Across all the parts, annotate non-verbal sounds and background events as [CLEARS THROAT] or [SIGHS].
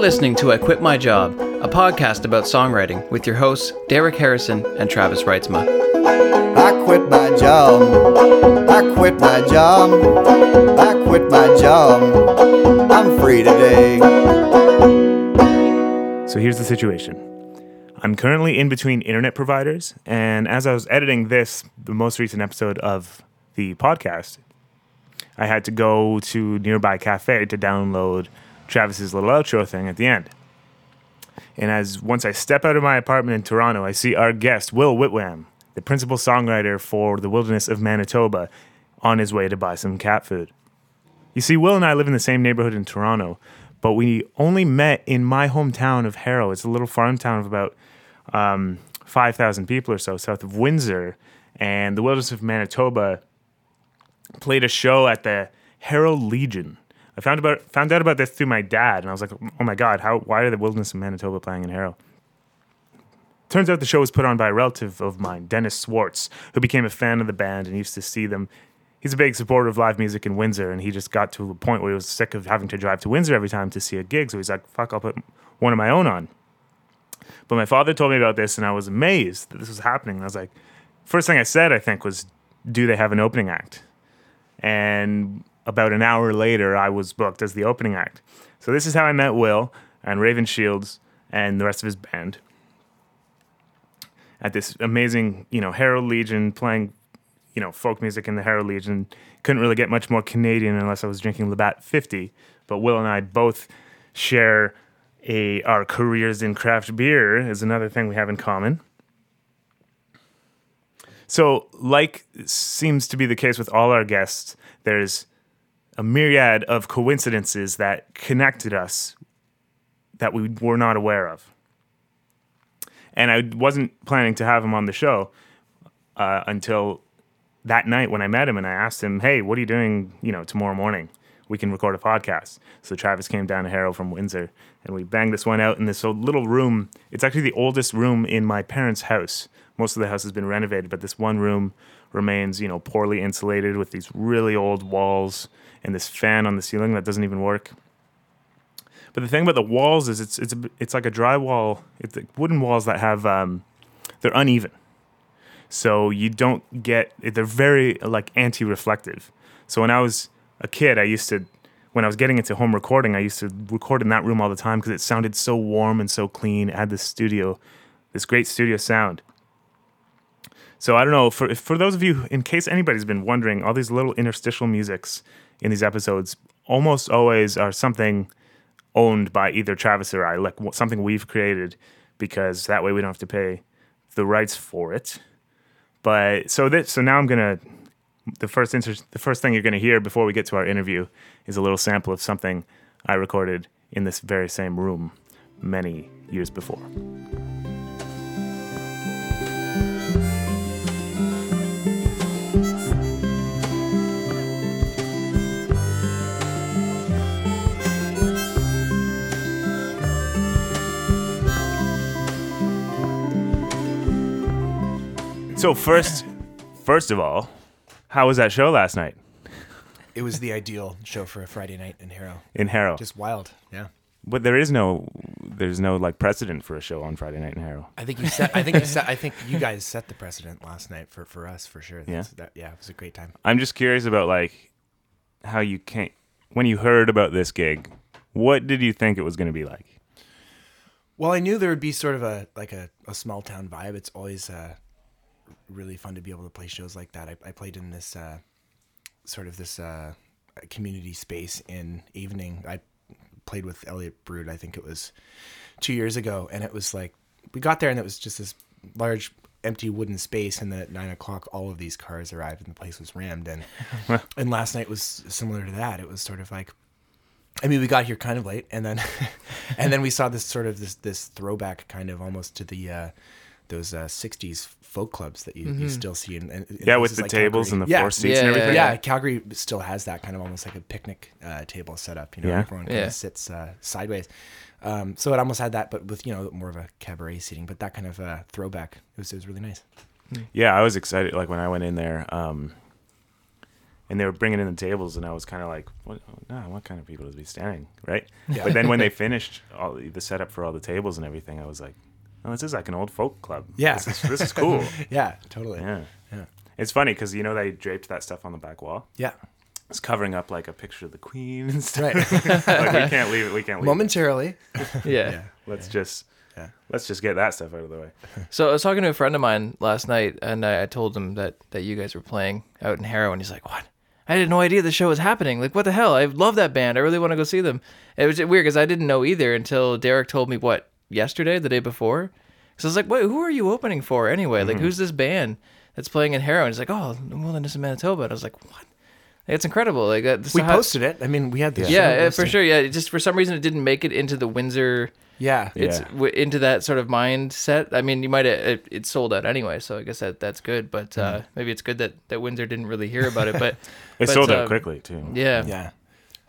listening to I Quit My Job, a podcast about songwriting with your hosts, Derek Harrison and Travis Reitzma. I quit my job. I quit my job. I quit my job. I'm free today. So here's the situation. I'm currently in between internet providers, and as I was editing this, the most recent episode of the podcast, I had to go to nearby cafe to download Travis's little outro thing at the end. And as once I step out of my apartment in Toronto, I see our guest, Will Whitwham, the principal songwriter for the Wilderness of Manitoba, on his way to buy some cat food. You see, Will and I live in the same neighborhood in Toronto, but we only met in my hometown of Harrow. It's a little farm town of about um, 5,000 people or so south of Windsor. And the Wilderness of Manitoba played a show at the Harrow Legion. I found about found out about this through my dad, and I was like, "Oh my god, how? Why are the Wilderness of Manitoba playing in Harrow?" Turns out the show was put on by a relative of mine, Dennis Swartz, who became a fan of the band and used to see them. He's a big supporter of live music in Windsor, and he just got to a point where he was sick of having to drive to Windsor every time to see a gig. So he's like, "Fuck, I'll put one of my own on." But my father told me about this, and I was amazed that this was happening. I was like, first thing I said, I think, was, "Do they have an opening act?" And about an hour later, I was booked as the opening act. So this is how I met Will and Raven Shields and the rest of his band at this amazing, you know, Harrow Legion playing, you know, folk music in the Harrow Legion. Couldn't really get much more Canadian unless I was drinking Labatt 50. But Will and I both share a our careers in craft beer is another thing we have in common. So, like seems to be the case with all our guests, there's a myriad of coincidences that connected us that we were not aware of. And I wasn't planning to have him on the show uh, until that night when I met him and I asked him, "Hey, what are you doing? You know, tomorrow morning we can record a podcast." So Travis came down to Harrow from Windsor, and we banged this one out in this little room. It's actually the oldest room in my parents' house. Most of the house has been renovated, but this one room remains, you know, poorly insulated with these really old walls and this fan on the ceiling that doesn't even work. But the thing about the walls is it's it's it's like a drywall. It's like wooden walls that have um, they're uneven, so you don't get. They're very like anti-reflective. So when I was a kid, I used to when I was getting into home recording, I used to record in that room all the time because it sounded so warm and so clean. It had this studio, this great studio sound. So I don't know for for those of you, in case anybody's been wondering, all these little interstitial musics in these episodes almost always are something owned by either Travis or I, like something we've created, because that way we don't have to pay the rights for it. But so that so now I'm gonna the first inter- the first thing you're gonna hear before we get to our interview is a little sample of something I recorded in this very same room many years before. So first, first of all, how was that show last night It was the ideal show for a Friday night in Harrow. in Harrow? Just wild. Yeah. but there is no, there's no like precedent for a show on Friday night in Harrow. I think you set. I think you set. I think you guys set the precedent last night for for us for sure. That's, That, yeah. It was a great time. I'm just curious about like how you came when you heard about this gig. What did you think it was going to be like? Well, I knew there would be sort of a like a, a small town vibe. It's always uh, really fun to be able to play shows like that. I, I played in this uh, sort of this uh, community space in evening. I played with Elliott Brood. I think it was two years ago, and it was like we got there and it was just this large empty wooden space and then at nine o'clock all of these cars arrived and the place was rammed and [LAUGHS] and last night was similar to that it was sort of like I mean, we got here kind of late, and then, [LAUGHS] and then we saw this sort of this this throwback, kind of almost to the uh, those uh, '60s folk clubs that you, you still see in, in in Yeah, with the like tables Calgary. and the yeah. four seats Yeah, and yeah, everything. Yeah, Calgary still has that kind of almost like a picnic uh, table set up. You know, Yeah. everyone kind Yeah. of sits uh, sideways. Um, so it almost had that, but with you know more of a cabaret seating. But that kind of uh, throwback, it was it was really nice. Yeah, I was excited. Like when I went in there, um, and they were bringing in the tables, and I was kind of like, what, nah, what kind of people is be standing, right? Yeah. But then when they [LAUGHS] finished all the setup for all the tables and everything, I was like, oh, this is like an old folk club. Yeah. this is, this is cool. [LAUGHS] Yeah, totally. yeah. Yeah. It's funny because you know they draped that stuff on the back wall. Yeah. It's covering up like a picture of the queen and stuff. Right. [LAUGHS] like we can't leave it. We can't leave it. Momentarily. [LAUGHS] Yeah. Let's just Yeah. let's just get that stuff out of the way. So I was talking to a friend of mine last night, and I, I told him that that you guys were playing out in Harrow, and he's like, "What? I had no idea the show was happening. Like, what the hell? I love that band. I really want to go see them." It was weird because I didn't know either until Derek told me what yesterday, the day before. So I was like, "Wait, who are you opening for anyway? Like, who's this band that's playing in Harrow?" And he's like, "Oh, the Wilderness in Manitoba." And I was like, "What?" It's incredible. Like, uh, so We how- posted it. I mean, we had the show Yeah, uh, for sure. Yeah, it just for some reason it didn't make it into the Windsor Yeah. Yeah. it's w- into that sort of mindset. I mean, you might it, it sold out anyway, so I guess that that's good. But uh, maybe it's good that that Windsor didn't really hear about it. But [LAUGHS] It but, sold out um, quickly too. Yeah. Yeah.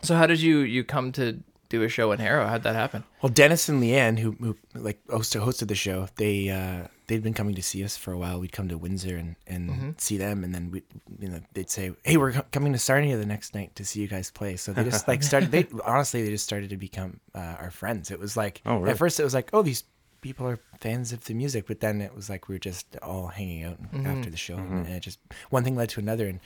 So how did you you come to do a show in Harrow? How'd that happen? Well, Dennis and Leanne, who, who like hosted, hosted the show, they uh, they'd been coming to see us for a while. We'd come to Windsor and, and see them, and then we you know they'd say, "Hey, we're coming to Sarnia the next night to see you guys play." So they just like started. They [LAUGHS] honestly, they just started to become uh, our friends. It was like Oh, really? at first it was like, "Oh, these people are fans of the music," but then it was like we were just all hanging out after the show, and it just one thing led to another, and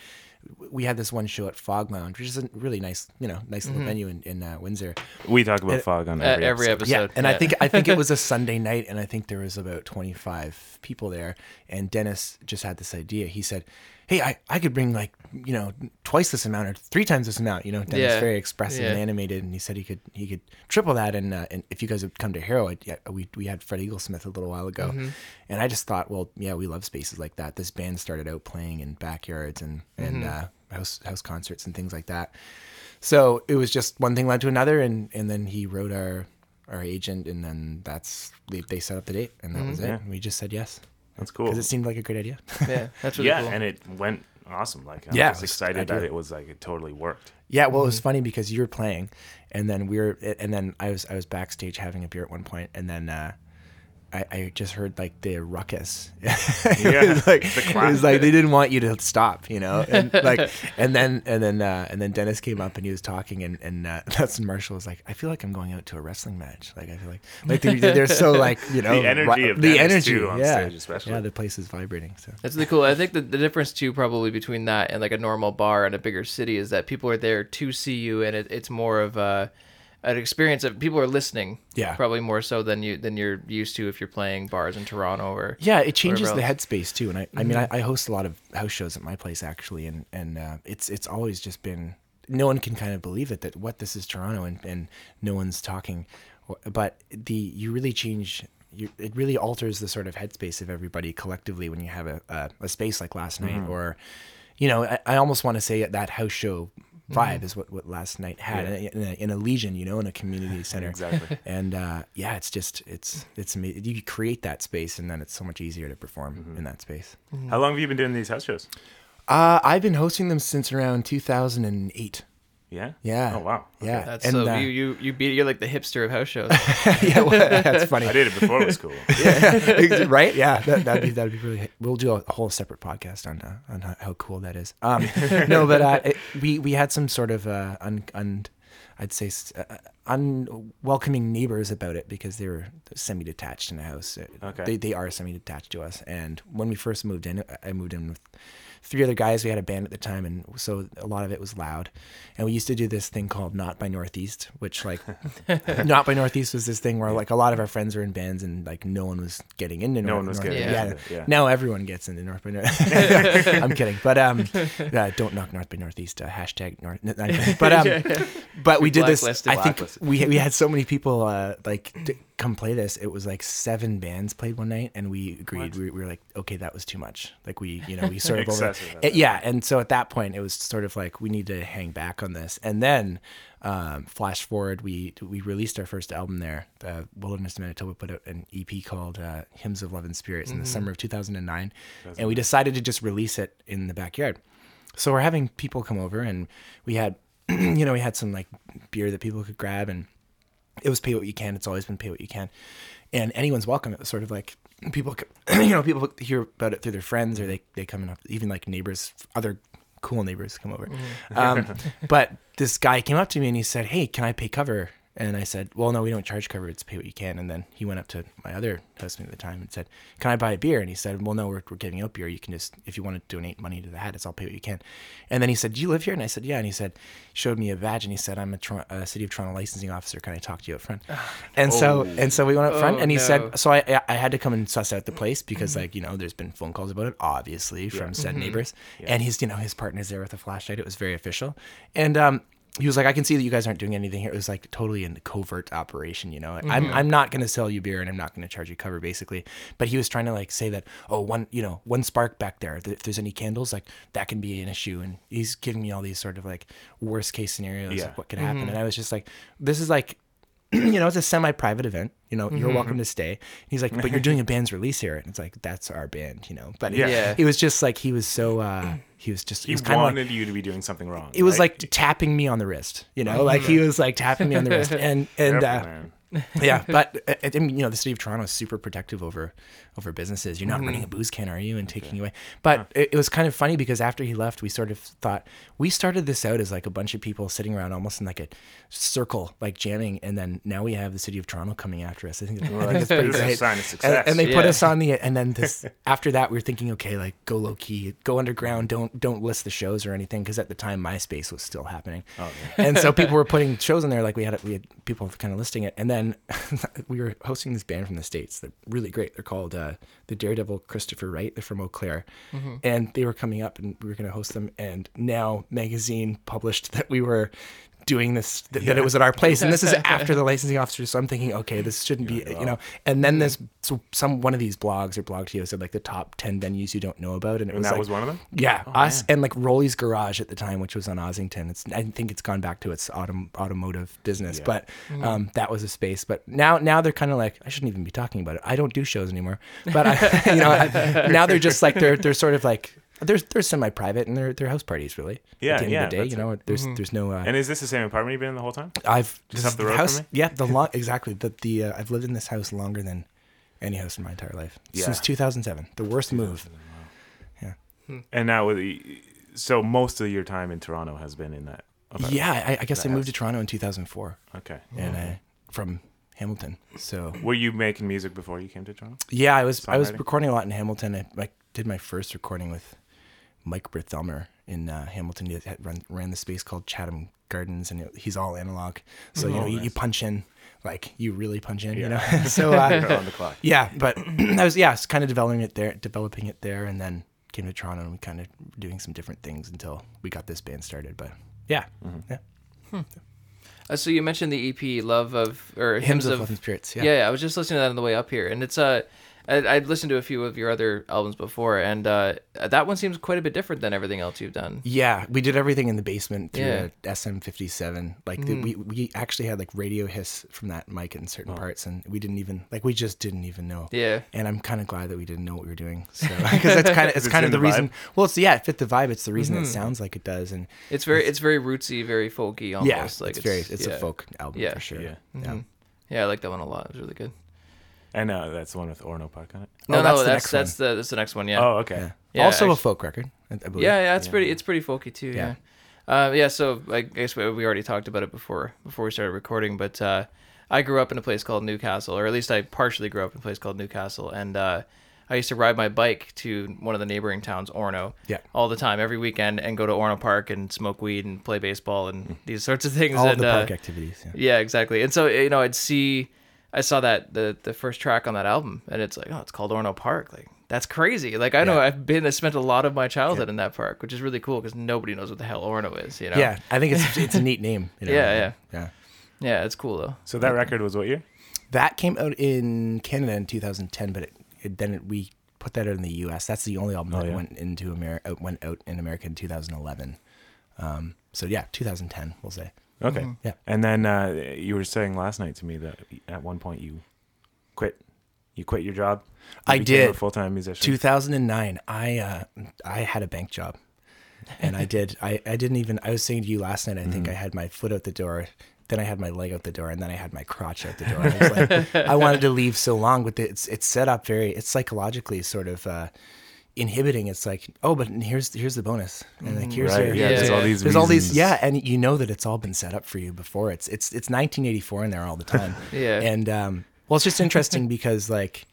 we had this one show at Fog Lounge, which is a really nice, you know, nice little venue in, in uh, Windsor. We talk about It- fog on Uh, every, every episode. episode. Yeah, and I think I think it was a [LAUGHS] Sunday night, and I think there was about twenty five people there. And Dennis just had this idea. He said, "Hey, I, I could bring like you know twice this amount or three times this amount." You know, Dennis Yeah. very expressive and animated, and he said he could he could triple that. And uh, and if you guys would come to Harrow, yeah, we we had Fred Eaglesmith a little while ago, and I just thought, well, yeah, we love spaces like that. This band started out playing in backyards and and uh, house house concerts and things like that. So it was just one thing led to another, and and then he wrote our our agent, and then that's they, they set up the date, and that was it. Yeah. And we just said yes That's cool. because it seemed like a great idea. yeah, that's [LAUGHS] really yeah, cool. and it went awesome. Like I Yeah, was it was excited that it was like it totally worked. yeah, well, it was funny because you were playing, and then we were, and then I was I was backstage having a beer at one point, and then. uh I, I just heard like the ruckus. [LAUGHS] Yeah, was like the it was like they didn't want you to stop, you know. And like [LAUGHS] and then and then uh, and then Dennis came up and he was talking and and uh, [LAUGHS] that's when Marshall was like, I feel like I'm going out to a wrestling match. Like I feel like like they're, they're so like you know The energy ru- of the Dennis, energy too, on yeah stage especially. yeah the place is vibrating. So That's really cool. I think the, the difference too, probably between that and like a normal bar in a bigger city, is that people are there to see you, and it, it's more of a an experience of people are listening. Yeah. probably more so than you than you're used to if you're playing bars in Toronto or Yeah, it changes the headspace too. And I, I mean, I, I host a lot of house shows at my place actually, and and uh, it's it's always just been no one can kind of believe it that what this is Toronto and and no one's talking, but the you really change. You, it really alters the sort of headspace of everybody collectively when you have a a, a space like last night, or you know, I, I almost want to say at that house show vibe is what, what last night had in, a, in a legion, you know, in a community [SIGHS] center. Exactly. And uh, yeah, it's just it's it's amazing. You create that space, and then it's so much easier to perform in that space. How long have you been doing these house shows? Uh, I've been hosting them since around 2008. Yeah. Yeah. Oh wow. Yeah, that's and so uh, you you you beat you're like the hipster of house shows. [LAUGHS] yeah, well, that's [LAUGHS] funny. I did it before it was cool. [LAUGHS] yeah. right? Yeah, that, that'd be that'd be really. We'll do a whole separate podcast on uh, on how, how cool that is. Um, no, but uh, it, we we had some sort of uh, un, un I'd say uh, unwelcoming neighbors about it because they were semi-detached in the house. Uh, Okay. They they are semi-detached to us, and when we first moved in, I moved in with three other guys. We had a band at the time, and so a lot of it was loud. And we used to do this thing called Not by Northeast, which like [LAUGHS] Not by Northeast was this thing where like a lot of our friends were in bands, and like no one was getting into No North, one was North- getting Yeah. yeah. Now everyone gets into North by North. [LAUGHS] I'm kidding, but um, [LAUGHS] uh, don't knock North by Northeast. Uh, hashtag North. no, I'm kidding. But um, but we did this. I think We we had so many people uh like come play this. It was like seven bands played one night, and we agreed. We, we were like, okay, that was too much. Like we you know we [LAUGHS] sort of over. Uh, yeah, and so at that point, it was sort of like we need to hang back on this, and then. Um, flash forward, we we released our first album there. Uh, Wilderness of Manitoba put out an EP called uh, "Hymns of Love and Spirits" in the summer of 2009, and we decided to just release it in the backyard. So we're having people come over, and we had, [CLEARS THROAT] you know, we had some like beer that people could grab, and it was pay what you can. It's always been pay what you can, and anyone's welcome. It was sort of like people, [CLEARS THROAT] you know, people hear about it through their friends, or they they come up, even like neighbors, other cool neighbors come over. Um, [LAUGHS] but this guy came up to me and he said, "Hey, can I pay cover?" And I said, "Well, no, we don't charge cover. It's pay what you can." And then he went up to my other housemate at the time and said, "Can I buy a beer?" And he said, "Well, no, we're, we're giving out beer. You can just if you want to donate money to the hat, it's I'll pay what you can." And then he said, "Do you live here?" And I said, "Yeah." And he said, showed me a badge and he said, "I'm a, Tor- a City of Toronto licensing officer. Can I talk to you up front?" [SIGHS] And so oh. and so we went up front Oh, and he no. said, so I I had to come and suss out the mm-hmm. place because mm-hmm. like you know there's been phone calls about it obviously from said mm-hmm. neighbors and he's you know his partner's there with a flashlight. It was very official and um. He was like, I can see that you guys aren't doing anything here. It was like totally a covert operation, you know. I'm mm-hmm. I'm not gonna sell you beer and I'm not gonna charge you cover, basically. But he was trying to like say that, oh, one you know, one spark back there. If there's any candles, like that can be an issue. And he's giving me all these sort of like worst case scenarios Yeah. of what could mm-hmm. happen. And I was just like, this is like [CLEARS THROAT] you know, it's a semi-private event. You know, you're welcome to stay. And he's like, but you're doing a band's release here, and it's like that's our band, you know. But Yeah. he was just like he was so uh he was just he He was wanted like you to be doing something wrong. it was right? like tapping me on the wrist, you know, like he was like tapping me on the wrist, [LAUGHS] and and uh. Yeah, but uh, I mean, you know, the city of Toronto is super protective over over businesses. You're not Mm-hmm. running a booze can, are you? And taking away. But it, it was kind of funny because after he left, we sort of thought we started this out as like a bunch of people sitting around almost in like a circle, like jamming, and then now we have the city of Toronto coming after us. I think, think it's pretty great. sign of And, success. and they put us on the and then this [LAUGHS] after that we were thinking okay like go low key go underground don't don't list the shows or anything because at the time MySpace was still happening Oh, yeah. and so people [LAUGHS] were putting shows in there like we had we had people kind of listing it and then [LAUGHS] we were hosting this band from the states. They're really great. They're called uh, the Daredevil Christopher Wright. They're from Eau Claire. And they were coming up and we were going to host them. And now magazine published [LAUGHS] that we were doing this th- that it was at our place and this is [LAUGHS] after the licensing officer so i'm thinking okay this shouldn't be you know and then this so some one of these blogs or blogTO said like the top 10 venues you don't know about and it and was that like, was one of them. yeah, us and like Rolly's Garage at the time, which was on Ossington. It's I think it's gone back to its autom- automotive business, Yeah. but um, that was a space. But now now they're kind of like I shouldn't even be talking about it. I don't do shows anymore. But I, [LAUGHS] you know, I, now they're just like they're they're sort of like they're they're semi private and they're they're house parties really. Yeah, at the end yeah, of the day, that's you it. know, there's there's no. Uh, And is this the same apartment you've been in the whole time? I've Just this up is the road from house. me? Yeah, the [LAUGHS] long exactly the the uh, I've lived in this house longer than any house in my entire life since 2007. The worst move. Yeah. And now, with the, so most of your time in Toronto has been in that. apartment. Yeah, I, I guess I That moved to Toronto in 2004, Okay. and I from Hamilton. So Were you making music before you came to Toronto? yeah, I was I was recording a lot in Hamilton. I, I did my first recording with Mike Berthelmer in uh, Hamilton. He had run, ran the space called Chatham Gardens, and it, he's all analog. So you know, you, you punch in like you really punch in, you know. [LAUGHS] so uh, [LAUGHS] on the clock. yeah, but [CLEARS THROAT] I was yeah, I was kind of developing it there, developing it there, and then came to Toronto and we kind of doing some different things until we got this band started. But yeah, yeah, Uh, so you mentioned the EP "Love of" or hymns, "Hymns of, of." Love and spirits. yeah. yeah, I was just listening to that on the way up here, and it's uh, I, I'd listened to a few of your other albums before, and uh, that one seems quite a bit different than everything else you've done. Yeah, we did everything in the basement through Yeah. a SM57. Like the, mm-hmm. we we actually had like radio hiss from that mic in certain oh. parts, and we didn't even like we just didn't even know. Yeah. And I'm kind of glad that we didn't know what we were doing. So [LAUGHS] because that's kind of it's It's kind of the, the reason. Well, it's yeah, it fit the vibe. It's the reason it mm-hmm. sounds like it does, and It's very, it's very rootsy, very folky, almost. yeah, like it's, very it's yeah. a folk album Yeah. for sure. Yeah. yeah. Mm-hmm. Yeah, I like that one a lot. It was really good. And uh, that's the one with Orono Park on it. No, Oh, no, that's the that's next that's the that's the next one. Yeah. Oh, okay. Yeah. Yeah, also a folk record. I I believe. Yeah, yeah, it's pretty. It's pretty folky too. Yeah. Yeah. Uh, yeah. So I guess we, we already talked about it before before we started recording, but uh, I grew up in a place called Newcastle, or at least I partially grew up in a place called Newcastle, and uh, I used to ride my bike to one of the neighboring towns, Orono, Yeah. all the time, every weekend, and go to Orono Park and smoke weed and play baseball and these sorts of things. All of and, the uh, park activities. Yeah. yeah, exactly. And so you know, I'd see, I saw that the the first track on that album, and it's like, oh, it's called Orono Park. Like that's crazy. Like I know Yeah. I've been, I spent a lot of my childhood in that park, which is really cool because nobody knows what the hell Orono is. You know? Yeah, I think it's [LAUGHS] it's a neat name. you know? Yeah, yeah. yeah. yeah. It's cool though. So that record was what year? That came out in Canada in 2010, but it, it then it, we put that out in the U.S. That's the only album Oh, that yeah. went into America, went out in America in 2011. Um, so yeah, 2010, we'll say. Okay. Yeah. And then uh, you were saying last night to me that at one point you quit. You quit your job. You I became did. A full time musician. 2009, I uh, I had a bank job, and I did. I I didn't even. I was saying to you last night. I Mm-hmm. think I had my foot out the door. Then I had my leg out the door, and then I had my crotch out the door. I, was like, [LAUGHS] I wanted to leave so long, but it's it's set up very. It's psychologically sort of. Uh, inhibiting. It's like, oh, but here's here's the bonus, and like here's Right. your, Yeah. Yeah, There's all these. there's all these yeah, and you know that it's all been set up for you before. It's it's it's 1984 in there all the time. [LAUGHS] Yeah. and um, well, it's just interesting [LAUGHS] because like,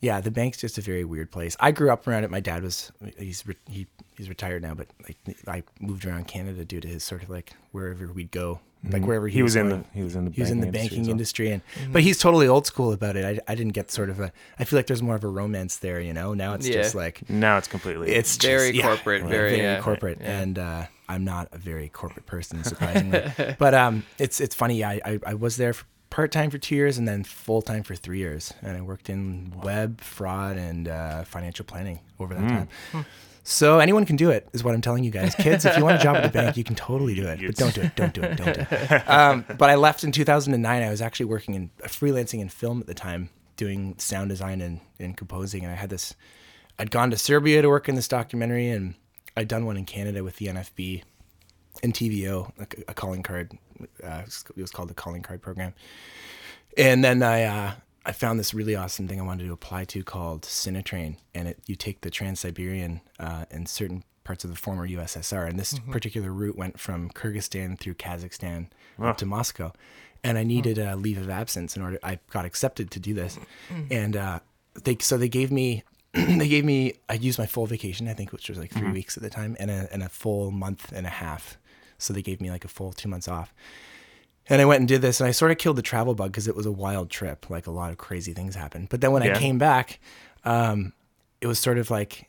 yeah, the bank's just a very weird place. I grew up around it. My dad was he's re- he he's retired now, but like I moved around Canada due to his sort of like wherever we'd go, like wherever he, Mm-hmm. He was in going. the he was in the He was in the banking banking industry industry, and but he's totally old school about it. I, I didn't get sort of a. I feel like there's more of a romance there, you know. Now it's Yeah. just like. Now it's completely. it's Very just, corporate, yeah, very, yeah, corporate, yeah. and uh, I'm not a very corporate person, [LAUGHS] surprisingly. but um, it's it's funny. I I, I was there part time for two years and then full time for three years, and I worked in web fraud and uh, financial planning over that time. So anyone can do it, is what I'm telling you guys. Kids, if you want a job at the bank, you can totally do it. But don't do it. Don't do it. Don't do it. [LAUGHS] Um, but I left in 2009. I was actually working in freelancing in film at the time, doing sound design and, and composing. And I had this. I'd gone to Serbia to work in this documentary, and I'd done one in Canada with the NFB and TVO, a, a calling card. Uh, it was called the calling card program. And then I uh, I found this really awesome thing I wanted to apply to called Cinetrain, and it you take the Trans Siberian uh, and certain parts of the former USSR, and this particular route went from Kyrgyzstan through Kazakhstan up to Moscow, and I needed a leave of absence in order. I got accepted to do this, and uh, they so they gave me. [CLEARS THROAT] they gave me I used my full vacation I think which was like 3 weeks at the time and a and a full month and a half. So they gave me like a full 2 months off and I went and did this, and I sort of killed the travel bug because it was a wild trip. Like a lot of crazy things happened. But then when Yeah. I came back, um, it was sort of like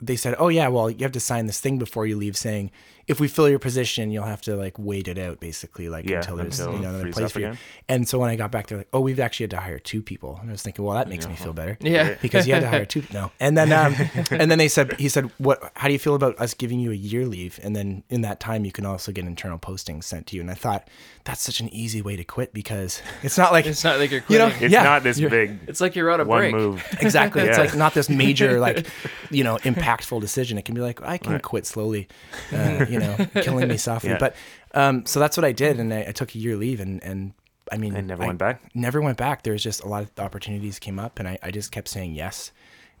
they said, "Oh yeah, well you have to sign this thing before you leave, saying if we fill your position, you'll have to like wait it out, basically, like Yeah, until there's until you know another place for you." again. And so when I got back, they're like, "Oh, we've actually had to hire two people," and I was thinking, "Well, that makes me feel better." Yeah. because you had to hire two. No, and then um, [LAUGHS] and then they said he said, "What? How do you feel about us giving you a year leave, and then in that time you can also get internal postings sent to you?" And I thought that's such an easy way to quit because [LAUGHS] it's not like It's not like you're You know, quitting. It's Yeah. not this You're- big it's like you're on a one break. move. [LAUGHS] exactly. It's like not this major like you know impactful decision. It can be like I can quit slowly, uh, you know, [LAUGHS] killing me softly. Yeah. But um, so that's what I did, and I, I took a year leave, and and I mean, And never I went back? Never went back. There was just a lot of opportunities came up, and I, I just kept saying yes,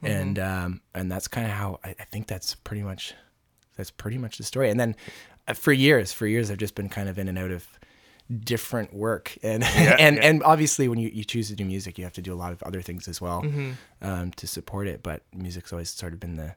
and um, and that's kind of how I, I think that's pretty much that's pretty much the story. And then uh, for years, for years, I've just been kind of in and out of different work [LAUGHS] and and yeah. and obviously when you, you choose to do music you have to do a lot of other things as well Mm-hmm. um, to support it but music's always sort of been the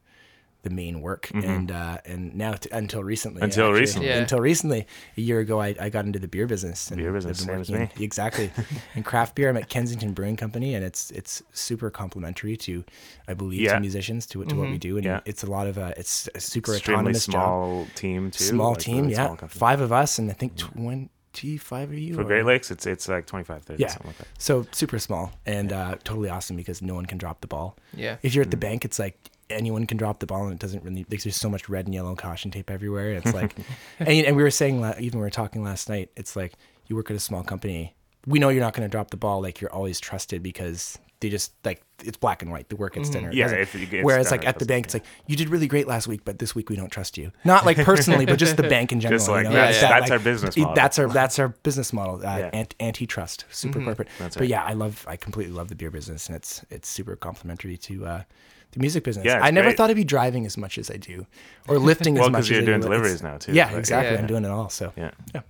the main work and uh, and now t- until recently Mm-hmm. Until actually, recently. Yeah. until recently a year ago I, I got into the beer business and Beer business, been same as working- me. exactly [LAUGHS] and craft beer I'm at Kensington Brewing Company and it's it's super complimentary to I believe Yeah. to musicians to, to what we do and Yeah. it's a lot of uh, it's a super Extremely autonomous job small team too. small like, team yeah small five of us and I think 25 of you For or- Great Lakes, it's it's like 25, 30, yeah. something like that. So super small and uh, totally awesome because no one can drop the ball. Yeah. If you're at the Mm. bank, it's like anyone can drop the ball and it doesn't really. Like, there's so much red and yellow caution tape everywhere. It's like, [LAUGHS] and, and we were saying even we were talking last night. It's like you work at a small company. We know you're not going to drop the ball. Like you're always trusted because they just like it's black and white. The work gets it Mm-hmm. Yeah, doesn't. if it gets Whereas done like at the bank, it's like you did really great last week, but this week we don't trust you. Not like personally, but just the [LAUGHS] bank in general. Just you like know? that's- It's that, that's our business model. That's our that's our [LAUGHS] business model. Uh, Yeah. ant- antitrust, super corporate. That's But right. yeah, I love, I completely love the beer business, and it's it's super complementary to uh, the music business. Yeah, I never great. thought I'd be driving as much as I do, or [LAUGHS] lifting Well, as much 'cause as you're doing do. deliveries It's- now, too, Yeah, right? exactly. Yeah. I'm doing it all. So Yeah. Yeah.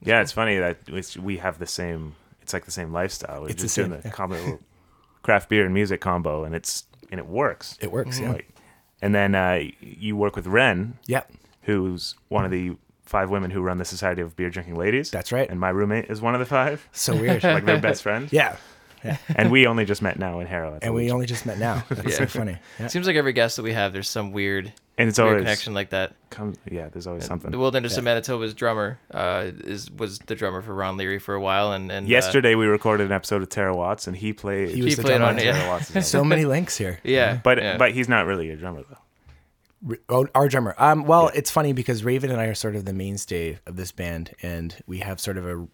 Yeah, it's funny that it's, we have the same. It's like the same lifestyle. We're It's the just doing same, the yeah. combo, craft beer and music combo, and it's and it works. it works. Yeah. Like, and then uh, you work with Ren, Yeah. who's one of the five women who run the Society of Beer Drinking Ladies. That's right. And my roommate is one of the five. So weird. [LAUGHS] Like they're best friends. [LAUGHS] yeah. And we only just met now in Harrow. And we only just met now. [LAUGHS] That's Yeah. so funny. Yeah. Seems like every guest that we have, there's some weird, and it's weird always connection like that. comes. Yeah, there's always something. The Wilderness of Manitoba's drummer uh, is was the drummer for Ron Leary for a while, and and uh, Yesterday we recorded an episode of Tara Watts, and he played. He was he the played drummer. on it. Tara Watts' [LAUGHS] So many links here. yeah, but yeah. but he's not really a drummer though. Oh, our drummer. Um, well, it's funny because Raven and I are sort of the mainstay of this band, and we have sort of a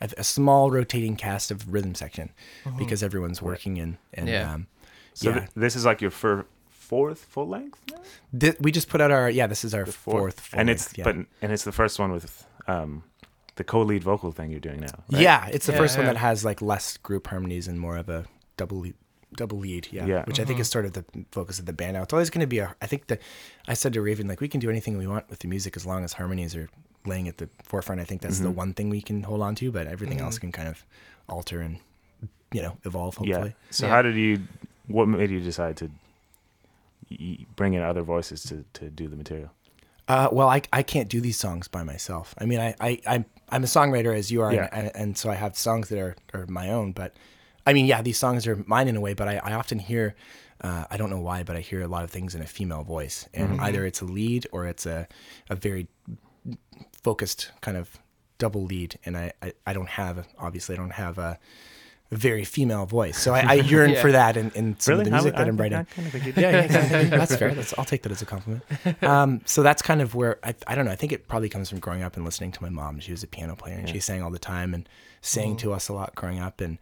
a, a small rotating cast of rhythm section because everyone's working in. And Yeah. um, So yeah, th- this is like your fir- fourth full length. now? Thi- we just put out our yeah. This is our fourth, full and length, it's yeah. but and it's the first one with um the co-lead vocal thing you're doing now. right? yeah, it's the Yeah, first one that has like less group harmonies and more of a double double lead, yeah, Yeah. which I think is sort of the focus of the band now. It's always going to be a. I think that I said to Raven like we can do anything we want with the music as long as harmonies are laying at the forefront. I think that's the one thing we can hold on to, but everything else can kind of alter and you know evolve. Yeah. Hopefully, So Yeah. how did you? What made you decide to bring in other voices to to do the material? Uh, well, I, I can't do these songs by myself. I mean, I, I, I'm, I'm a songwriter as you are, Yeah. and, and, and so I have songs that are, are my own. But I mean, yeah, these songs are mine in a way, but I, I often hear, uh, I don't know why, but I hear a lot of things in a female voice. And either it's a lead or it's a, a very focused kind of double lead. And I, I, I don't have, obviously, I don't have a, a very female voice. So I, I [LAUGHS] yearn Yeah. for that in, in some of the I music would- that I I'm think- writing I you did. yeah, yeah, yeah, that's fair. That's, I'll take that as a compliment. Um, so that's kind of where I, I don't know. I think it probably comes from growing up and listening to my mom. She was a piano player and she sang all the time and sang to us a lot growing up. And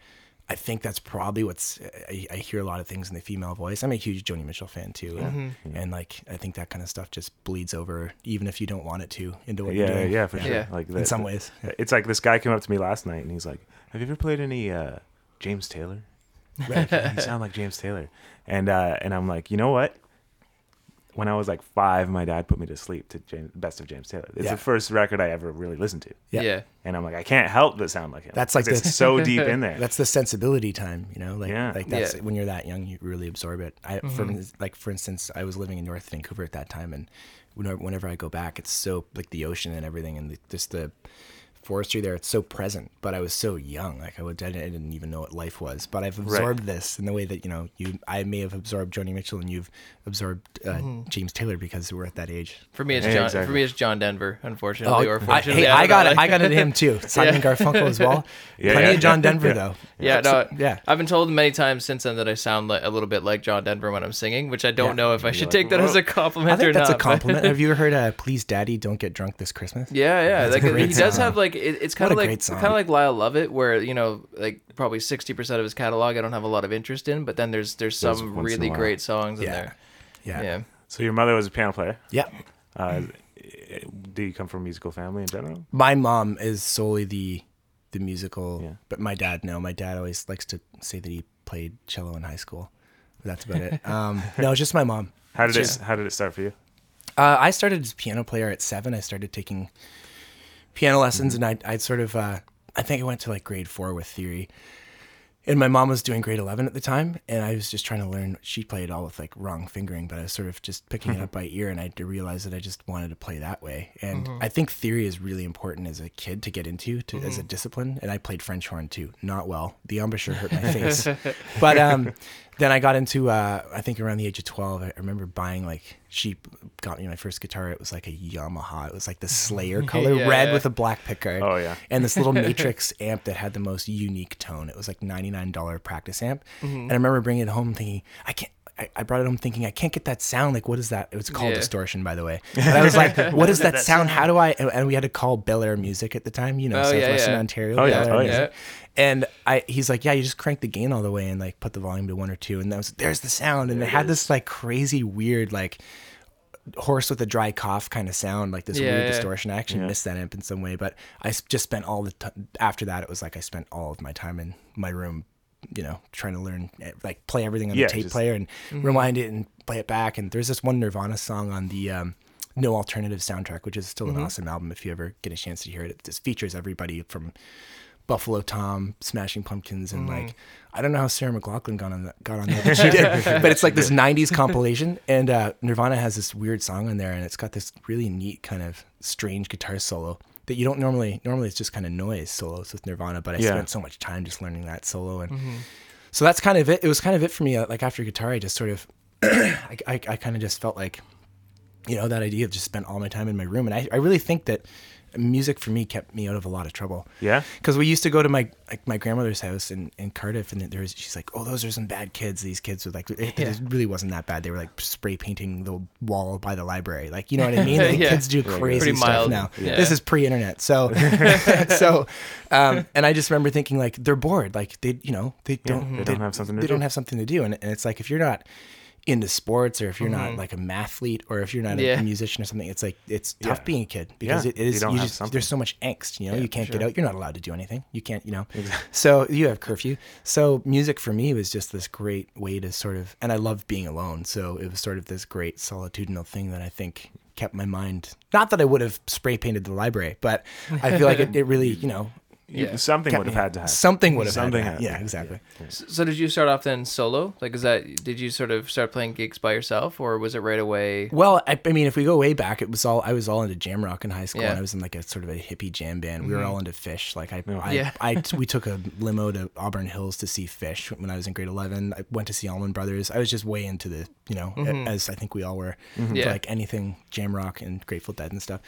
I think that's probably what's. I, I hear a lot of things in the female voice. I'm a huge Joni Mitchell fan too, and, and like I think that kind of stuff just bleeds over, even if you don't want it to, into what you're Yeah, doing. yeah, for sure. Yeah. Like In some ways, yeah. it's like this guy came up to me last night and he's like, "Have you ever played any uh, James Taylor? Right. [LAUGHS] you sound like James Taylor." And uh, and I'm like, you know what? When I was like five, my dad put me to sleep to James, Best of James Taylor. It's Yeah. the first record I ever really listened to, Yeah. Yeah. and I'm like, I can't help but sound like him. That's like the- it's so [LAUGHS] deep in there. That's the sensibility time, you know. Like, Yeah. like that's Yeah. when you're that young, you really absorb it. I, for mm-hmm. like for instance, I was living in North Vancouver at that time, and whenever, whenever I go back, it's so like the ocean and everything, and the, just the forestry there. It's so present. But I was so young, like I would, I didn't even know what life was. But I've absorbed this in the way that you know, you, I may have absorbed Joni Mitchell, and you've absorbed uh, James Taylor because we're at that age. For me, it's Yeah, John. exactly. For me, it's John Denver. Unfortunately, or Oh, I, fortunately, hey, I, I got know. it. I got into him too. [LAUGHS] Simon Yeah. Garfunkel as well. [LAUGHS] Yeah, Plenty yeah. of John Denver Yeah. though. Yeah, no, yeah. I've been told many times since then that I sound like a little bit like John Denver when I'm singing, which I don't Yeah. know if I should like, take that as a compliment I think or that's not. a compliment. [LAUGHS] Have you ever heard uh, "Please, Daddy, Don't Get Drunk This Christmas"? Yeah, yeah. Like he does have like it, it's kind of like great kind of like Lyle Lovett, where you know like probably sixty percent of his catalog I don't have a lot of interest in, but then there's there's There's some once really great songs in there. Yeah. Yeah. So your mother was a piano player. Yeah. Uh, do you come from a musical family in general? My mom is solely the the musical, Yeah. but my dad no. My dad always likes to say that he played cello in high school. But that's about it. [LAUGHS] Um, no, it's just my mom. How did it Just- How did it start for you? Uh, I started as a piano player at seven. I started taking piano lessons, and I I sort of uh, I think I went to like grade four with theory, and my mom was doing grade eleven at the time, and I was just trying to learn. She played all with like wrong fingering, but I was sort of just picking it up [LAUGHS] by ear, and I realized that I just wanted to play that way. And I think theory is really important as a kid to get into to, as a discipline. And I played French horn too, not well. The embouchure hurt my face, [LAUGHS] but um, then I got into uh, I think around the age of twelve. I remember buying like she got me my first guitar. It was like a Yamaha. It was like the Slayer [LAUGHS] color, Yeah, red with a black pickguard. Oh, yeah. And this little [LAUGHS] Matrix amp that had the most unique tone. It was like ninety nine dollar practice amp. And I remember bringing it home thinking I can't. I, I brought it home thinking I can't get that sound. Like, what is that? It was called Yeah. distortion, by the way. [LAUGHS] And I was like, what is that sound? How do I? And, and we had to call Bel Air Music at the time, you know, Oh, yeah, Southwestern yeah. Ontario. Oh, yeah, oh, yeah. And I, he's like, yeah, you just crank the gain all the way and like put the volume to one or two, and that was there's the sound, and it had this like crazy weird like horse with a dry cough kind of sound, like this Yeah, weird yeah. distortion. I actually Yeah. missed that amp in some way, but I just spent all the time after that. It was like I spent all of my time in my room, you know, trying to learn eh, like play everything on Yeah, the tape just- player and Mm-hmm. rewind it and play it back. And there's this one Nirvana song on the um, No Alternative soundtrack, which is still Mm-hmm. an awesome album if you ever get a chance to hear it. It just features everybody from Buffalo Tom, Smashing Pumpkins, and Mm-hmm. like I don't know how Sarah McLachlan got on that got on there, but she did. [LAUGHS] but it's like this '90s compilation, and uh, Nirvana has this weird song on there, and it's got this really neat kind of strange guitar solo that you don't normally. Normally, it's just kind of noise solos with Nirvana, but I Yeah. spent so much time just learning that solo, and so that's kind of it. It was kind of it for me. uh, Like after guitar, I just sort of, [CLEARS THROAT] I, I, I kind of just felt like you know that idea of just spent all my time in my room and i, I really think that music for me kept me out of a lot of trouble Yeah? because we used to go to my like my grandmother's house in, in cardiff and there was she's like oh those are some bad kids these kids were like it, Yeah. it really wasn't that bad they were like spray painting the wall by the library like you know what i mean [LAUGHS] like, Yeah. kids do crazy Pretty stuff mild. now Yeah. this is pre-internet so [LAUGHS] [LAUGHS] so um and i just remember thinking like they're bored like they you know they don't they don't have something to they do. don't have something to do and, and it's like if you're not into sports or if you're not like a mathlete or if you're not a- Yeah. a, musician or something it's like it's tough Yeah. being a kid because Yeah, it, is you you just something. there's so much angst you know? You can't get out you're not allowed to do anything. You can't you know? So you have curfew. So music for me was just this great way to sort of and i love being alone so it was sort of this great solitudinal thing that i think kept my mind not that i would have spray painted the library but i feel like it, it really [LAUGHS] you know Yeah. Something kept would have had to happen. something would have Something had to had- happen. yeah exactly So did you start off then solo? Like, is that did you sort of start playing gigs by yourself, or was it right away? Well, I, I mean, if we go way back, it was all I was all into jam rock in high school, Yeah. and I was in like a sort of a hippie jam band. We were mm-hmm. all into Phish. Like I, oh. I, Yeah. I, [LAUGHS] we took a limo to Auburn Hills to see Phish when I was in grade eleven. I went to see Allman Brothers. I was just way into the, you know, a- mm-hmm. as I think we all were, mm-hmm. to, Yeah. like anything jam rock and Grateful Dead and stuff.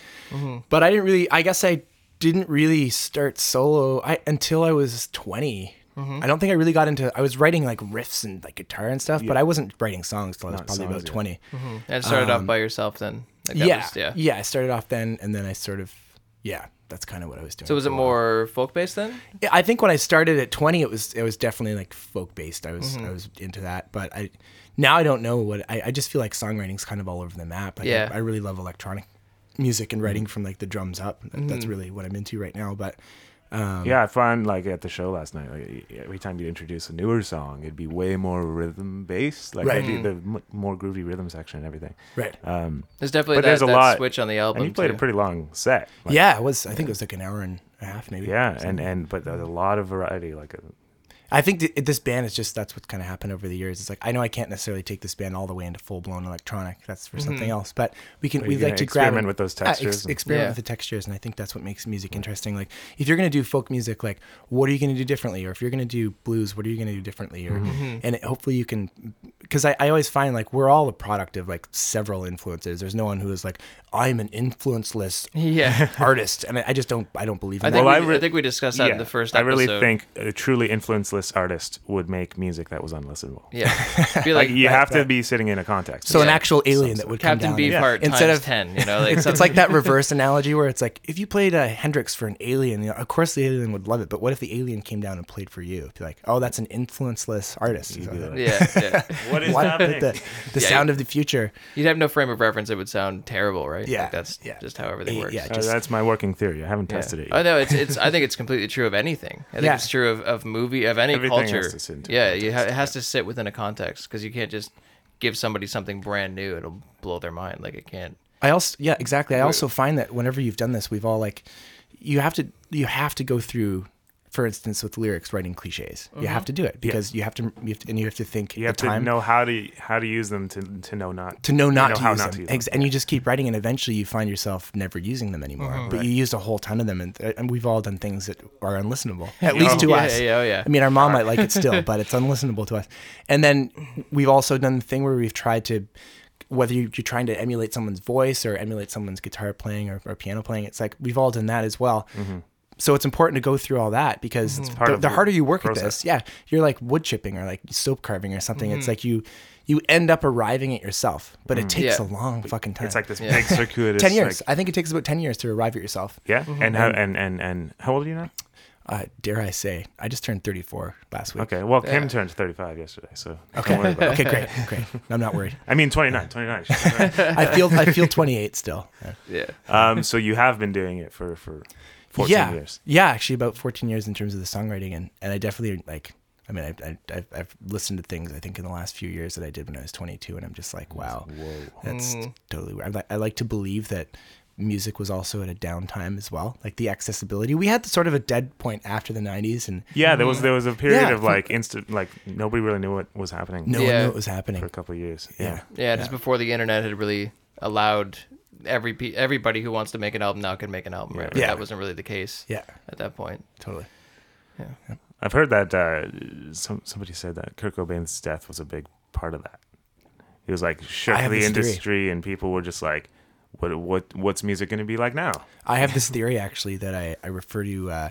But I didn't really. I guess I didn't really start solo I, until I was 20. I don't think I really got into. I was writing like riffs and like guitar and stuff, but I wasn't writing songs till I was Not probably about yet. 20 And started off by yourself then. Like Um, yeah, was- yeah. yeah. I started off then, and then I sort of, yeah, that's kind of what I was doing. So was it for a while. more folk based then? Yeah, I think when I started at twenty, it was it was definitely like folk based. I was Mm-hmm. I was into that, but I now I don't know what I, I just feel like songwriting's kind of all over the map. Like, Yeah. I, I really love electronic music and writing from like the drums up. That, That's Mm-hmm. really what I'm into right now. But yeah, I find like at the show last night, like every time you introduce a newer song, it'd be way more rhythm based, like Right. the, the m- more groovy rhythm section and everything. right, Um, There's definitely But that, there's a that lot- switch on the album. and you played too. a pretty long set. Like, yeah, it was. I think it was like an hour and a half, maybe. yeah, and and but there's a lot of variety. Like, uh, I think th- this band is just that's what's kind of happened over the years. It's like I know I can't necessarily take this band all the way into full blown electronic. That's for something mm-hmm. else. But we can But we you're like gonna to grab experiment with those Yeah, ex- textures and- experiment Yeah. with the textures, and I think that's what makes music interesting. Like if you're gonna do folk music, like what are you gonna do differently? Or if you're gonna do blues, what are you gonna do differently? Or mm-hmm. Mm-hmm. and it, hopefully you can, because I, I always find like we're all a product of like several influences. There's no one who is like I'm an influenceless Yeah. [LAUGHS] artist, and I, I just don't I don't believe in I that. think, Well, we, I re- I think we discussed that yeah, in the first I really think a truly influenceless artist would make music that was unlistenable. Yeah. [LAUGHS] Be Like, like, you right, have to be sitting in a context. so an actual alien that would come Captain down and- Beefheart Instead times of- 10, you know? Like [LAUGHS] it's, it's like that reverse analogy where it's like if you played a Hendrix for an alien, you know, of course the alien would love it. But what if the alien came down and played for you? Be like, oh, that's an influenceless artist. So like, Yeah, yeah. what is What? happening? the the Yeah, sound of the future. You'd have no frame of reference. It would sound terrible, right? Yeah, Like that's yeah. just how everything works. yeah, Uh, that's my working theory. I haven't Yeah. tested it I yet. know it's it's. I think it's completely true of anything. I think Yeah. it's true of, of movie of any Everything has culture. to sit into yeah, you ha- it has to sit within a context because you can't just give somebody something brand new. It'll blow their mind. Like it can't. I also yeah exactly. I also find that whenever you've done this, we've all like you have to you have to go through. For instance, with lyrics, writing cliches, you have mm-hmm. to do it because you have to, you have to, and you have to think. You have to time. know how to how to use them to to know not to know not know to, how use, not them. to use them. And you just keep writing and eventually you find yourself never using them anymore mm-hmm. but you used a whole ton of them and, uh, and we've all done things that are unlistenable at least to yeah, us yeah, oh, yeah. i mean our mom might like it still [LAUGHS] but it's unlistenable to us and then we've also done the thing where we've tried to whether you- you're trying to emulate someone's voice or emulate someone's guitar playing or, or piano playing it's like we've all done that as well mm-hmm. So it's important to go through all that because part the, of the the harder you work at this, yeah, you're like wood chipping or like soap carving or something. Mm-hmm. It's like you you end up arriving at yourself, but it takes Yeah. a long fucking time. Mm. It's like this Yeah. big [LAUGHS] circuitous. ten years. like- I think it takes about ten years to arrive at yourself. yeah, and how and and and how old are you now? Uh, dare I say, I just turned 34 last week. Okay, well, Kim Yeah. turned 35 yesterday, so Okay. don't worry about okay, great, great. I'm not worried. I mean, 29, 29. [LAUGHS] I feel I feel 28 still. Yeah. um, so you have been doing it for for 14 yeah, years. yeah, actually about 14 years in terms of the songwriting, and and I definitely like. I mean, I, I, I've, I've listened to things I think in the last few years that I did when I was 22, and I'm just like, wow, that's mm-hmm. totally weird. I, li- I like to believe that music was also at a downtime as well, like the accessibility. We had sort of a dead point after the 90s, and Yeah, there was there was a period Yeah, of like instant like nobody really knew what was happening no one knew what was happening for a couple of years. Yeah, Yeah, just before the internet had really allowed every pe- everybody who wants to make an album now can make an album, right? Yeah. That wasn't really the case yeah, at that point. totally. Yeah. I've heard that uh, some somebody said that Kurt Cobain's death was a big part of that. He was like shook the this theory. industry, and people were just like, "What what what's music going to be like now?" I have this theory actually that I, I refer to uh,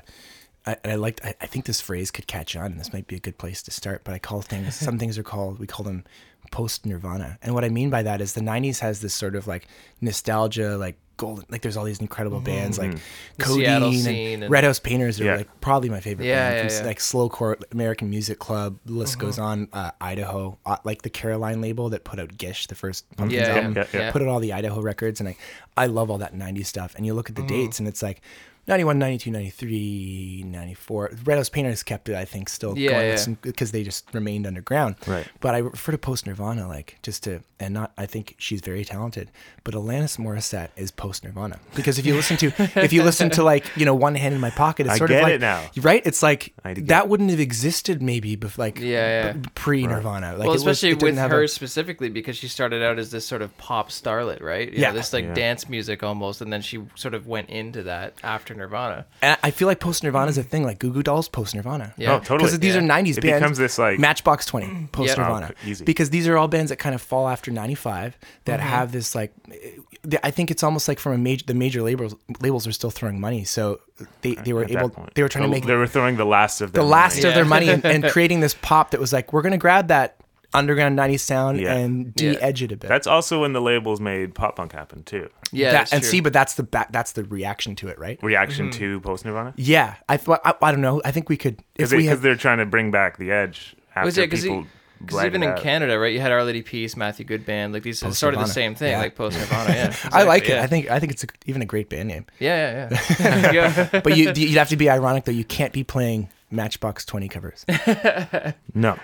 I, and I liked. I, I think this phrase could catch on. and This might be a good place to start. But I call things. some things are called. We call them post Nirvana. And what I mean by that is the '90s has this sort of like nostalgia, like golden. Like there's all these incredible bands like The Codeine and, and- Red House Painters are Yeah. like probably my favorite Yeah, band. yeah, yeah. Like slowcore American Music Club. The list goes on. Uh, Idaho, uh, like the Caroline label that put out Gish, the first Pumpkins Yeah, album yeah, yeah. put out all the Idaho records, and I, I love all that 90s stuff. And you look at the dates, and it's like 91, 92, 93, 94. Red House Painters kept it, I think, still Yeah, going yeah. because they just remained underground. Right. But I refer to post Nirvana, like just to, and not, I think she's very talented, but Alanis Morissette is post Nirvana because if you listen to, [LAUGHS] if you listen to like, you know, One Hand in My Pocket, it's I sort get of like, it now. right? It's like that wouldn't have existed maybe, bef- like, Yeah, yeah. pre Nirvana. Like well, it was- especially with her a- specifically because she started out as this sort of pop starlet, right? You Yeah. know, this like Yeah. dance music almost, and then she sort of went into that after Nirvana. And I feel like post Nirvana is a thing, like Goo Goo Dolls post Nirvana. Yeah. Oh, totally. Because these Yeah. are '90s It bands. becomes this, like- Matchbox Twenty post Nirvana. Oh, easy. Because these are all bands that kind of fall after '95 that Mm-hmm. have this like. I think it's almost like from a major. The major labels labels are still throwing money, so they, they were At able. They were trying to make They were throwing the last of the their last money. of their money and, and [LAUGHS] creating this pop that was like we're gonna grab that underground '90s sound Yeah. and Yeah. de-edge it a bit. That's also when the labels made pop punk happen too. Yeah, That- that's and true. see, but that's the back. That's the reaction to it, right? Reaction Mm-hmm. to post Nirvana Yeah, I thought. I, I don't know. I think we could if because we had they're trying to bring back the edge after Was it because people. because even in out. Canada, right? You had Our Lady Peace, Matthew Good Band, like these it's sort of the Nirvana. same thing, Yeah. like post Nirvana. Yeah, [LAUGHS] I like exactly, it. yeah. I think I think it's a, even a great band name. Yeah, yeah, yeah. [LAUGHS] [LAUGHS] yeah. But you you'd have to be ironic though. You can't be playing Matchbox Twenty covers. [LAUGHS] No,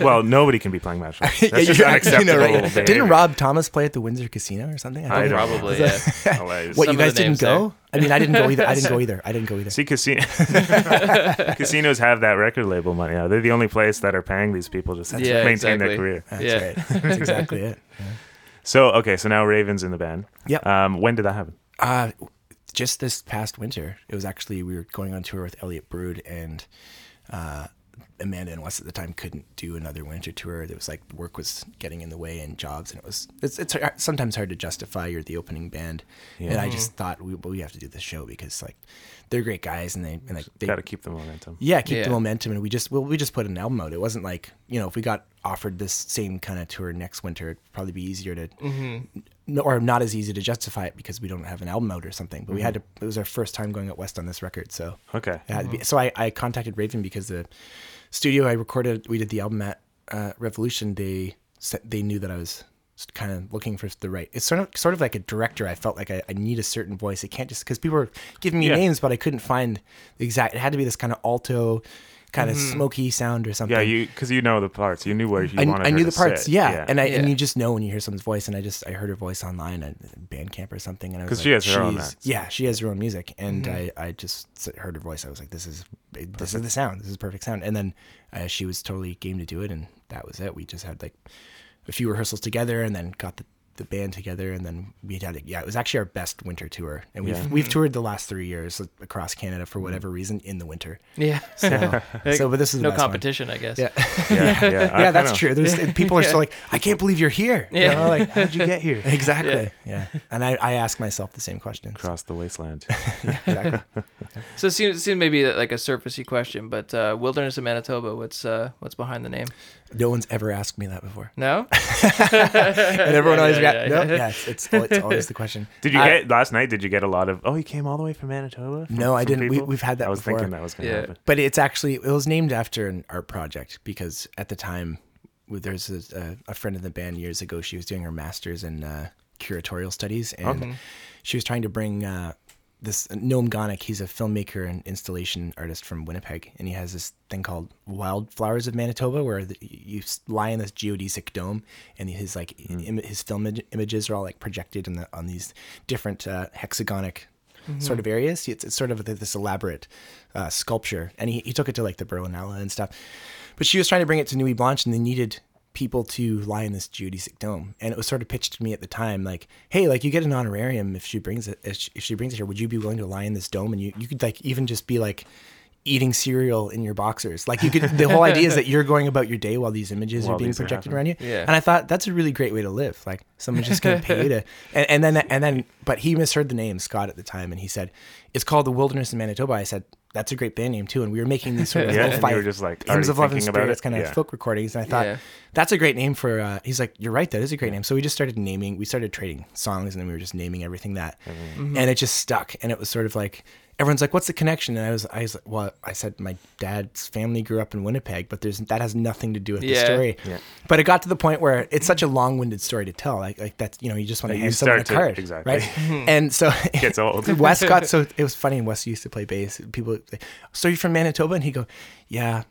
well, nobody can be playing Matchbox. [LAUGHS] That's Yeah, just you- unacceptable. you know, right? behavior. Didn't Rob Thomas play at the Windsor Casino or something? I think- don't Probably, know. yeah. Hilarious. What Some you of guys the didn't names go? I mean, I didn't go either. I didn't go [LAUGHS] either. I didn't go either. See, casino casinos have that record label money. now. They're the only place that are paying these people just to Yeah, maintain exactly. their career. That's Yeah. right. That's exactly it. So okay, so now Ravens in the band. Yep. Um, when did that happen? Uh, just this past winter, it was actually we were going on tour with Elliott Brood and uh, Amanda and Wes at the time couldn't do another winter tour. It was like work was getting in the way and jobs, and it was it's it's hard- sometimes hard to justify you're the opening band. And I just thought we well, we have to do this show because like they're great guys and they and like they Got to keep the momentum. yeah keep Yeah. the momentum and we just well we just put an album out. It wasn't like you know if we got offered this same kind of tour next winter, it'd probably be easier to no, or not as easy to justify it because we don't have an album out or something. But we had to. It was our first time going out west on this record, so Okay. it had be. So I, I contacted Raven because the studio I recorded, we did the album at uh, Revolution. They they knew that I was kind of looking for the right. It's sort of sort of like a director. I felt like I, I need a certain voice. It can't just because people were giving me Yeah. names, but I couldn't find the exact. It had to be this kind of alto, kind of smoky sound or something. Yeah, you because you know the parts. You knew where you I, wanted. I knew to the parts, sit. yeah. and I and you just know when you hear someone's voice. And I just I heard her voice online at Bandcamp or something, and I was 'Cause like, she has her own acts. Yeah, she has her own music, and Mm-hmm. I I just heard her voice. I was like, this is this is the sound. This is perfect sound. And then uh, she was totally game to do it, and that was it. We just had like a few rehearsals together, and then got the. The band together, and then we had it. Yeah, it was actually our best winter tour, and we've Yeah. we've toured the last three years across Canada for whatever reason in the winter. yeah. So, [LAUGHS] so but this is the no best one. competition, I guess. Yeah. [LAUGHS] [LAUGHS] yeah, yeah. Yeah, that's true. There's people are still like, I can't believe you're here. You Yeah. know, like How'd you get here? exactly. Yeah. And I, I ask myself the same question. Across the wasteland. Exactly. So it seems, it seems maybe like a surfacey question, but uh, Wilderness of Manitoba, what's uh, what's behind the name? No one's ever asked me that before. No? [LAUGHS] [LAUGHS] And everyone always yeah, rea- yeah, no, yeah. [LAUGHS] yeah, it's, it's, it's always the question. Did you I- get last night? Did you get a lot of? Oh, he came all the way from Manitoba. from- No, I didn't. We- people? we've had that I was before. thinking that was going to Yeah. happen. But it's actually, it was named after an art project because at the time, there's a, a, a friend of the band years ago, she was doing her master's in uh, curatorial studies and she was trying to bring uh, this Noam Gonick, he's a filmmaker and installation artist from Winnipeg, and he has this thing called Wildflowers of Manitoba, where the, you lie in this geodesic dome, and his like Im- his film imag- images are all like projected in the, on these different uh, hexagonic sort of areas. It's, it's sort of this elaborate uh, sculpture, and he, he took it to like the Berlinale and stuff. But she was trying to bring it to Nuit Blanche, and they needed people to lie in this geodesic dome. And it was sort of pitched to me at the time, like, hey, like you get an honorarium if she brings it. If she, if she brings it here, would you be willing to lie in this dome? And you you could like even just be like eating cereal in your boxers. Like you could. the whole idea is that you're going about your day while these images While are being these are projected around you. Yeah. And I thought that's a really great way to live. Like someone's just going to pay you to, [LAUGHS] and, and then and then, but he misheard the name Scott at the time, and he said it's called the Wilderness in Manitoba. I said that's a great band name too. And we were making these sort of [LAUGHS] Yeah, lo-fi just, like, hymns of love and about spirits kind of Yeah. folk recordings. And I thought Yeah. that's a great name for. Uh, he's like, you're right, that is a great name. So we just started naming. We started trading songs, and then we were just naming everything that, Mm-hmm. and it just stuck. And it was sort of like everyone's like, "What's the connection?" And I was, I was like, "Well, I said my dad's family grew up in Winnipeg, but there's that has nothing to do with the story." Yeah. But it got to the point where it's such a long-winded story to tell. Like, like that's you know, you just want to hand someone a to- card, exactly. right? [LAUGHS] and so Gets old. [LAUGHS] Wes got so it was funny. Wes used to play bass. People, say, so you're from Manitoba, and he'd go, "Yeah."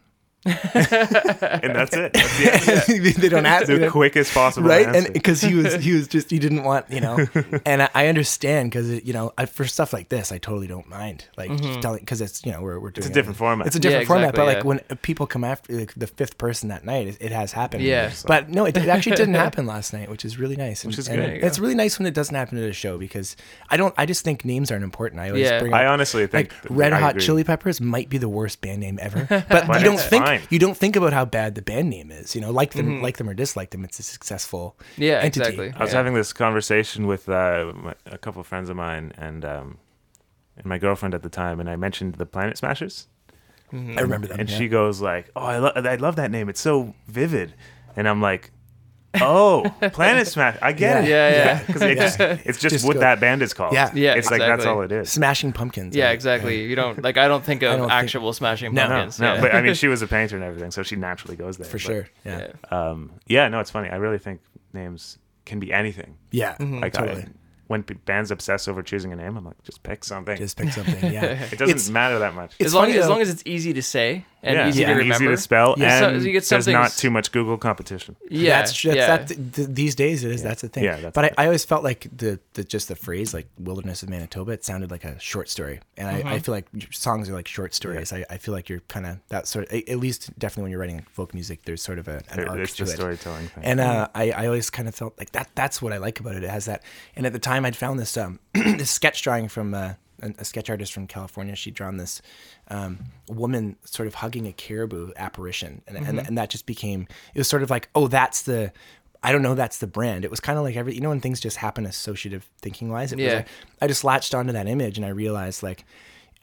[LAUGHS] and that's it. That's the, [LAUGHS] they don't ask the quickest possible right answer. and because he was he was just he didn't want you know [LAUGHS] and i, I understand because you know I, for stuff like this i totally don't mind like mm-hmm. telling because it's you know we're, we're doing a it- different format. it's a different Yeah, format but exactly, like yeah. when people come after like, the fifth person that night it, it has happened Yeah. but no it, it actually didn't happen last night which is really nice Which is and, good. and it's really nice when it doesn't happen at a show because i don't i just think names aren't important i always Yeah. bring up I honestly think like Red I Hot agree. Chili Peppers might be the worst band name ever, but, But you don't think fine. You don't think about how bad the band name is. You know, like them, like them or dislike them, it's a successful Yeah, entity. exactly. I was Yeah. having this conversation with uh, my, a couple of friends of mine and um, and my girlfriend at the time, and I mentioned the Planet Smashers, I remember them. and yeah. she goes like, "Oh, I, lo- I love that name. It's so vivid," and I'm like. Oh, Planet Smash! I get it. Yeah, yeah. Because [LAUGHS] it just, it's just, Just what go- that band is called. Yeah. Yeah, It's like that's exactly. all it is. Smashing Pumpkins. Yeah, right? exactly. You don't [LAUGHS] like. I don't think of don't think- actual Smashing No, no, Pumpkins. No, yeah. but I mean, [LAUGHS] she was a painter and everything, so she naturally goes there. for But, sure. Yeah, yeah. Um, yeah, no, it's funny. I really think names can be anything. yeah, Like totally. I, when p- bands obsess over choosing a name, I'm like, just pick something. Just pick something. Yeah, it doesn't It's- matter that much. It's as long funny, as though- long as it's easy to say and yeah, easy yeah, to and remember. easy to spell, Yeah. And so you get there's not too much Google competition. Yeah, that's that's yeah. that. th- th- these days it is. That's the thing. Yeah, that's but I, I always felt like the, the just the phrase like wilderness of Manitoba. It sounded like a short story, and I, Mm-hmm. I feel like songs are like short stories. I, I feel like you're kind of that sort. Of, at least definitely when you're writing folk music, there's sort of a, an There- arc It's to the it. storytelling thing. And uh, I, I always kind of felt like that. That's what I like about it. It has that. And at the time, I'd found this um, [CLEARS THROAT] this sketch drawing from uh, a, a sketch artist from California. She'd drawn this um, woman sort of hugging a caribou apparition, and, and and that just became. It was sort of like, oh, that's the. I don't know. That's the brand. It was kind of like every. You know, when things just happen associative thinking wise. It was Yeah. like, I just latched onto that image, and I realized like.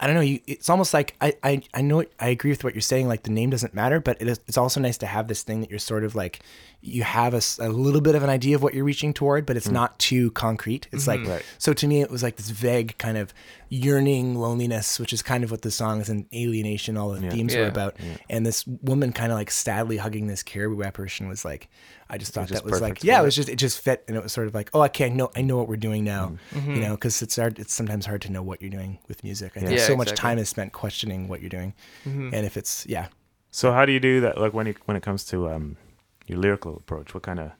I don't know. You, it's almost like I, I, I know. I agree with what you're saying. Like the name doesn't matter, but it is, it's also nice to have this thing that you're sort of like, you have a little bit of an idea of what you're reaching toward, but it's not too concrete. It's like, Right. so to me, it was like this vague kind of yearning loneliness, which is kind of what the songs and alienation, all the themes were Yeah. about. And this woman kind of like sadly hugging this caribou apparition was like, I just thought just that was like, yeah, it it. was just, it just fit. And it was sort of like, oh, okay, I know, I know what we're doing now, Mm-hmm. you know, cause it's hard, it's sometimes hard to know what you're doing with music. I think Yeah, so much exactly. time is spent questioning what you're doing. Mm-hmm. And if it's, yeah, So how do you do that? Like when you, when it comes to um, your lyrical approach, what kind of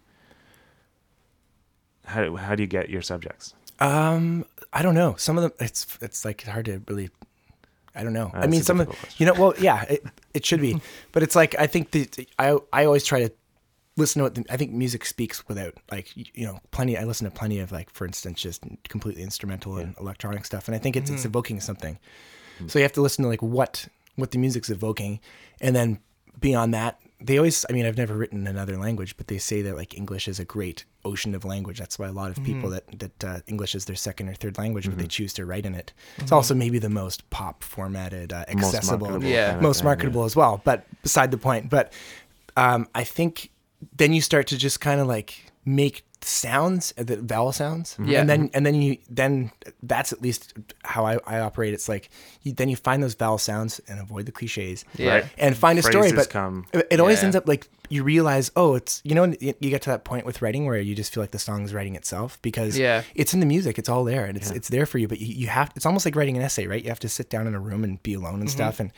how how do you get your subjects? Um, I don't know. Some of them, it's it's like hard to really. I don't know. I mean, some of question. you know. Well, yeah, it, it should be, [LAUGHS] but it's like I think that I I always try to listen to what the, I think music speaks without like you know plenty. I listen to plenty of like for instance just completely instrumental and electronic stuff, and I think it's Mm-hmm. it's evoking something. So you have to listen to like what what the music's evoking, and then beyond that, they always. I mean, I've never written in another language, but they say that like English is a great ocean of language. That's why a lot of people that that uh, English is their second or third language, but they choose to write in it. It's also maybe the most pop formatted, uh, Most accessible, marketable Yeah. kind of most thing, marketable as well. But beside the point. But um, I think then you start to just kind of like make sounds, uh, the vowel sounds, Yeah. and then and then you then that's at least how I, I operate. It's like you, then you find those vowel sounds and avoid the cliches, Yeah. Right. and find a story. But come- it, always Yeah. ends up like you realize, oh, it's you know, you get to that point with writing where you just feel like the song's writing itself because Yeah. it's in the music, it's all there, and it's it's there for you. But you, you have it's almost like writing an essay, right? You have to sit down in a room and be alone and Mm-hmm. stuff, and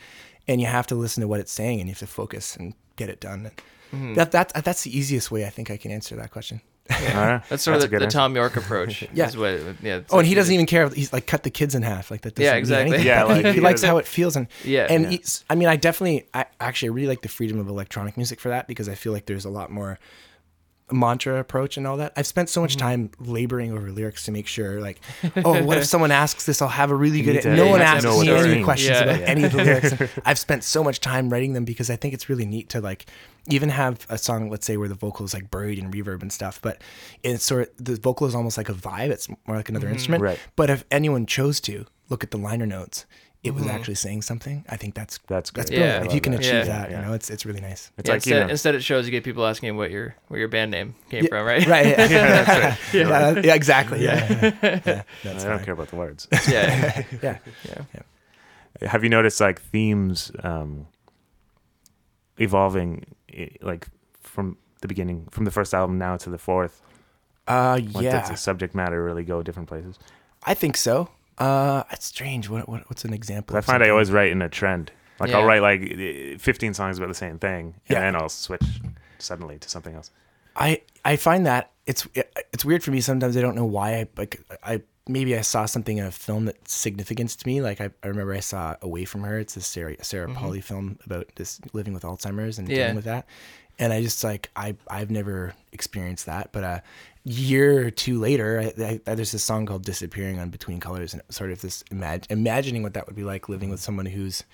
and you have to listen to what it's saying, and you have to focus and get it done. Mm-hmm. That that that's the easiest way I think I can answer that question. All right. That's sort a of the, the. Thom Yorke approach. [LAUGHS] Yeah. is what, yeah. Oh, and he doesn't just- even care. He's like cut the kids in half. Like that. Yeah, doesn't mean exactly. anything. [LAUGHS] Yeah, He- like, [LAUGHS] he, he likes how it feels, and Yeah. and Yeah. he's- I mean, I definitely, I actually I really like the freedom of electronic music for that because I feel like there's a lot more mantra approach and all that. I've spent so much Mm-hmm. time laboring over lyrics to make sure, like, oh, what if [LAUGHS] someone asks this? I'll have a really good. no one asks me any questions Yeah. about Yeah. any of the lyrics. [LAUGHS] I've spent so much time writing them because I think it's really neat to like even have a song, let's say, where the vocal is like buried in reverb and stuff, but it's sort of the vocal is almost like a vibe. It's more like another instrument. Right. But if anyone chose to look at the liner notes, it was actually saying something. I think that's That's that's brilliant. Yeah. if you can I love achieve that. that, Yeah. you know, it's it's really nice. It's Yeah, like you instead, know, instead it shows you get people asking what your where your band name came Yeah, from, right? Right. Yeah. [LAUGHS] yeah, that's right. [LAUGHS] yeah, that- yeah, exactly. Yeah. yeah. Yeah, I That's don't care about the words. [LAUGHS] yeah. Yeah. yeah. Have you noticed like themes um, evolving, like from the beginning, from the first album now to the fourth? Uh, Like, yeah. does the subject matter really go different places? I think so. Uh, it's strange. What, what what's an example? I of find I always write in a trend. Like I'll write like eh, 15 songs about the same thing, and Yeah. then I'll switch suddenly to something else. I I find that it's it's weird for me. Sometimes I don't know why. I like I maybe I saw something in a film that's significant to me. Like I, I remember I saw Away from Her. It's a Sarah Sarah Polley film about this living with Alzheimer's and Yeah. dealing with that. And I just like I I've never experienced that, but a year or two later, I, I, there's this song called "Disappearing" on Between Colors, and sort of this imag- imagining what that would be like living with someone who's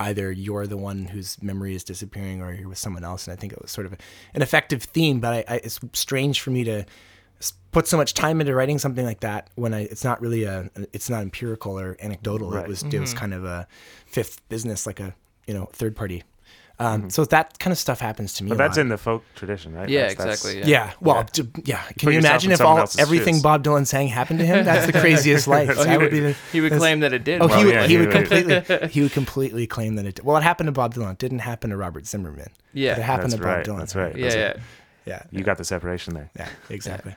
either you're the one whose memory is disappearing or you're with someone else. And I think it was sort of an effective theme, but I, I, it's strange for me to put so much time into writing something like that when I, it's not really a, it's not empirical or anecdotal. Right. It was, it was mm-hmm. kind of a fifth business, like a, you know, third party. Um, So that kind of stuff happens to me. But a that's lot. in the folk tradition, right? Yeah, That's- that's- exactly. Yeah. Well, Yeah. d- yeah. Can put you imagine if all everything shoes. Bob Dylan sang happened to him? That's the [LAUGHS] craziest [LAUGHS] life. Oh, he would, would be the. he would claim that it did. Oh, Well, he would, yeah, he he would would. completely [LAUGHS] he would completely claim that it did. Well, it happened to Bob Dylan. It didn't happen to Robert Zimmerman. Yeah. But it happened That's to Bob right, Dylan. that's right. yeah, yeah. Yeah. You got the separation there. Yeah, exactly.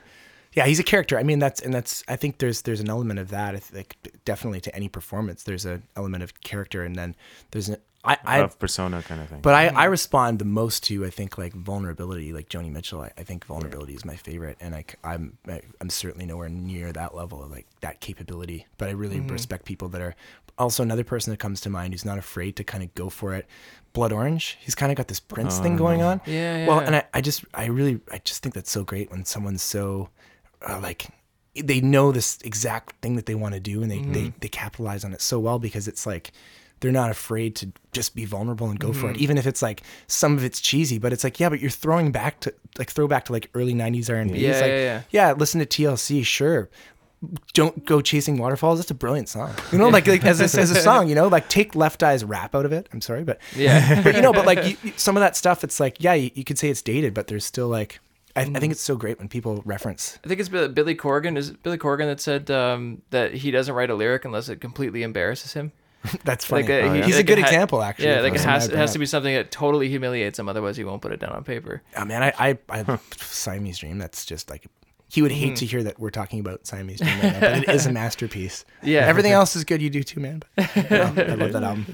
Yeah, he's a character. I mean, that's and that's. I think there's there's an element of that. I think definitely to any performance, there's an element of character, and then there's an. I, I of persona kind of thing. but I, I respond the most to I think like vulnerability, like Joni Mitchell. I, I think vulnerability is my favorite, and I, am I'm certainly nowhere near that level of like that capability. But I really respect people that are. Also, another person that comes to mind who's not afraid to kind of go for it. Blood Orange. He's kind of got this Prince thing going on. Yeah, yeah. Well, and I, I just I really I just think that's so great when someone's so uh, like they know this exact thing that they want to do and they, they they capitalize on it so well because it's like they're not afraid to just be vulnerable and go for it even if it's like some of it's cheesy but it's like yeah but you're throwing back to like throw back to like early 90s R&B Yeah, it's like yeah, yeah. listen to TLC sure don't go chasing waterfalls that's a brilliant song you know like, like as, a, as a [LAUGHS] song you know like take left eye's rap out of it i'm sorry but Yeah. [LAUGHS] but you know, but like you, some of that stuff, it's like, yeah, you, you could say it's dated, but there's still like, I, I think it's so great when people reference. I think it's Bill- Billy Corgan. Is it Billy Corgan that said um, that he doesn't write a lyric unless it completely embarrasses him? [LAUGHS] That's funny. Like uh, he- He's like a good ha- example, actually. Yeah, like it has it has to be something that totally humiliates him. Otherwise, he won't put it down on paper. up. Oh man, I, I, I [LAUGHS] Siamese Dream. That's just like he would hate Mm-hmm. to hear that we're talking about Siamese Dream, right now, but it is a [LAUGHS] masterpiece. Yeah. everything else is good. You do too, man. But, you know, I love that album.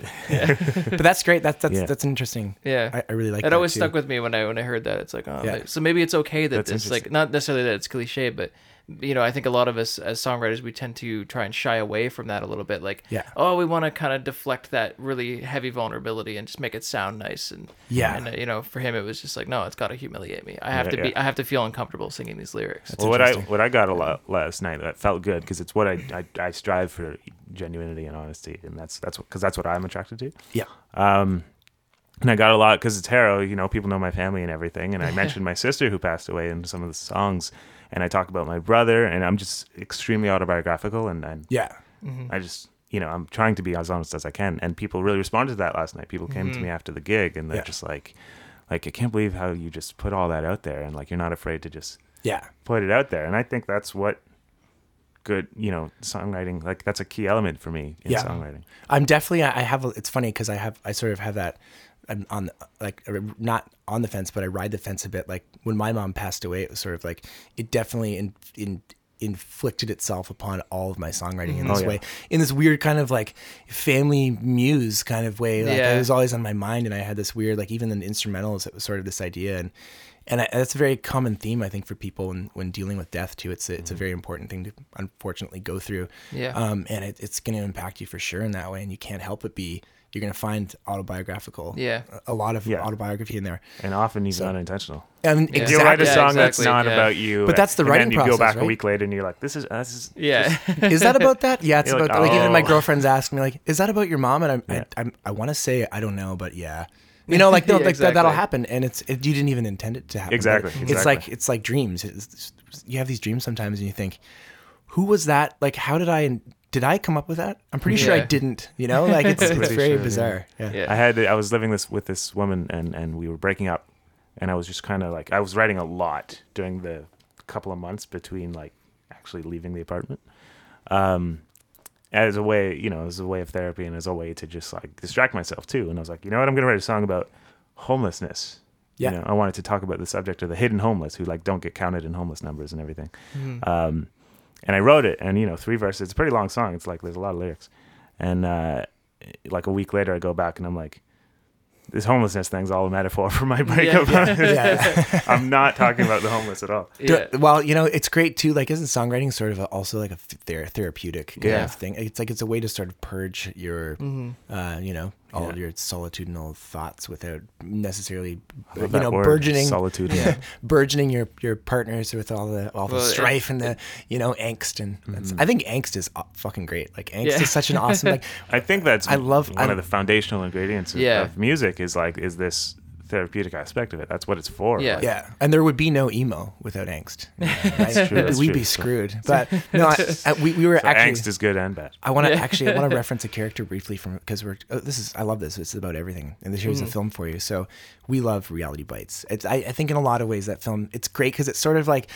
but that's great. That's that's Yeah. that's interesting. Yeah. I, I really like. it that always too. stuck with me when I when I heard that. It's like, oh, Yeah. may- so maybe it's okay that That's this like not necessarily that it's cliche, but you know, I think a lot of us as songwriters we tend to try and shy away from that a little bit. Like, Yeah. oh, we want to kind of deflect that really heavy vulnerability and just make it sound nice and Yeah. And uh, you know, for him, it was just like, no, it's got to humiliate me. I have Yeah, to be. I have to feel uncomfortable singing these lyrics. well, what I what I got a lot last night that felt good because it's what I, I I strive for genuinity and honesty, and that's that's because that's what I'm attracted to. Yeah. Um, and I got a lot because it's Harrow. You know, people know my family and everything. And I [LAUGHS] mentioned my sister who passed away in some of the songs, and I talk about my brother, and I'm just extremely autobiographical, and, and Yeah. Mm-hmm. I just you know I'm trying to be as honest as I can, and people really responded to that last night. People came to mm-hmm. me after the gig, and they're Yeah. just like, like I can't believe how you just put all that out there, and like you're not afraid to just Yeah. put it out there. And I think that's what good you know songwriting like that's a key element for me in Yeah. songwriting. I'm definitely. I I have. a- It's funny because I have. I sort of have that. I'm on like not on the fence, but I ride the fence a bit. Like when my mom passed away, it was sort of like it definitely in in inflicted itself upon all of my songwriting in this Oh, yeah. way, in this weird kind of like family muse kind of way. Like Yeah. it was always on my mind, and I had this weird like even in instrumentals, it was sort of this idea and. And I, that's a very common theme, I think, for people when, when dealing with death too. It's a, it's a very important thing to unfortunately go through. Yeah. Um, and it, it's going to impact you for sure in that way, and you can't help but be. You're going to find autobiographical. Yeah. A, a lot of Yeah. autobiography in there. And often even unintentional. And Yeah. exactly. You'll write a Yeah, song that's not yeah. about you, But that's the and writing then you go process, back a week later and you're like, "This is uh, this is yeah. [LAUGHS] is that about that? Yeah, it's You're about like, like, even my oh. girlfriends ask me like, "Is that about your mom?" And I'm, Yeah. I, I'm, I want to say I don't know, but yeah, you know, like, [LAUGHS] no, Yeah, like that, that'll happen, and it's it, you didn't even intend it to happen. but Exactly, It's like it's like dreams. It's, you have these dreams sometimes, and you think, who was that? Like, how did I did I come up with that? I'm pretty sure I didn't. You know, like it's, [LAUGHS] it's very sure, bizarre. Yeah. Yeah. I had I was living this with this woman and and we were breaking up and I was just kind of like I was writing a lot during the couple of months between like actually leaving the apartment. Um as a way, you know, as a way of therapy and as a way to just like distract myself too. And I was like, you know what, I'm gonna write a song about homelessness. Yeah. You know, I wanted to talk about the subject of the hidden homeless who like don't get counted in homeless numbers and everything. Um, and I wrote it, and you know, three verses. It's a pretty long song. It's like there's a lot of lyrics, and uh, like a week later, I go back and I'm like, this homelessness thing's all a metaphor for my breakup. Yeah. [LAUGHS] [LAUGHS] I'm not talking about the homeless at all. Yeah. Well, you know, it's great too. Like, isn't songwriting sort of a, also like a ther- therapeutic kind Yeah. of thing? It's like it's a way to sort of purge your, Mm-hmm. uh, you know, all Yeah. of your solitudinal thoughts without necessarily, you know, word, burgeoning, solitude. [LAUGHS] burgeoning your your partners with all the all the Well, it- strife and the you know angst and that's, I think angst is uh, fucking great. Like angst Yeah. is such an awesome like [LAUGHS] I think that's I love- one I- of the foundational ingredients of, Yeah. of music is like is this therapeutic aspect of it. That's what it's for. Yeah. Like, Yeah, and there would be no emo without angst. [LAUGHS] Right? true, that's We'd true. be [LAUGHS] screwed. But no, I, [LAUGHS] I, we, we were so actually. angst is good and bad. I want to Yeah. actually I want to reference a character briefly from because we're oh, this is I love this. It's about everything, and this here's a mm. film for you. So we love Reality Bites. It's I, I think in a lot of ways that film it's great because it's sort of like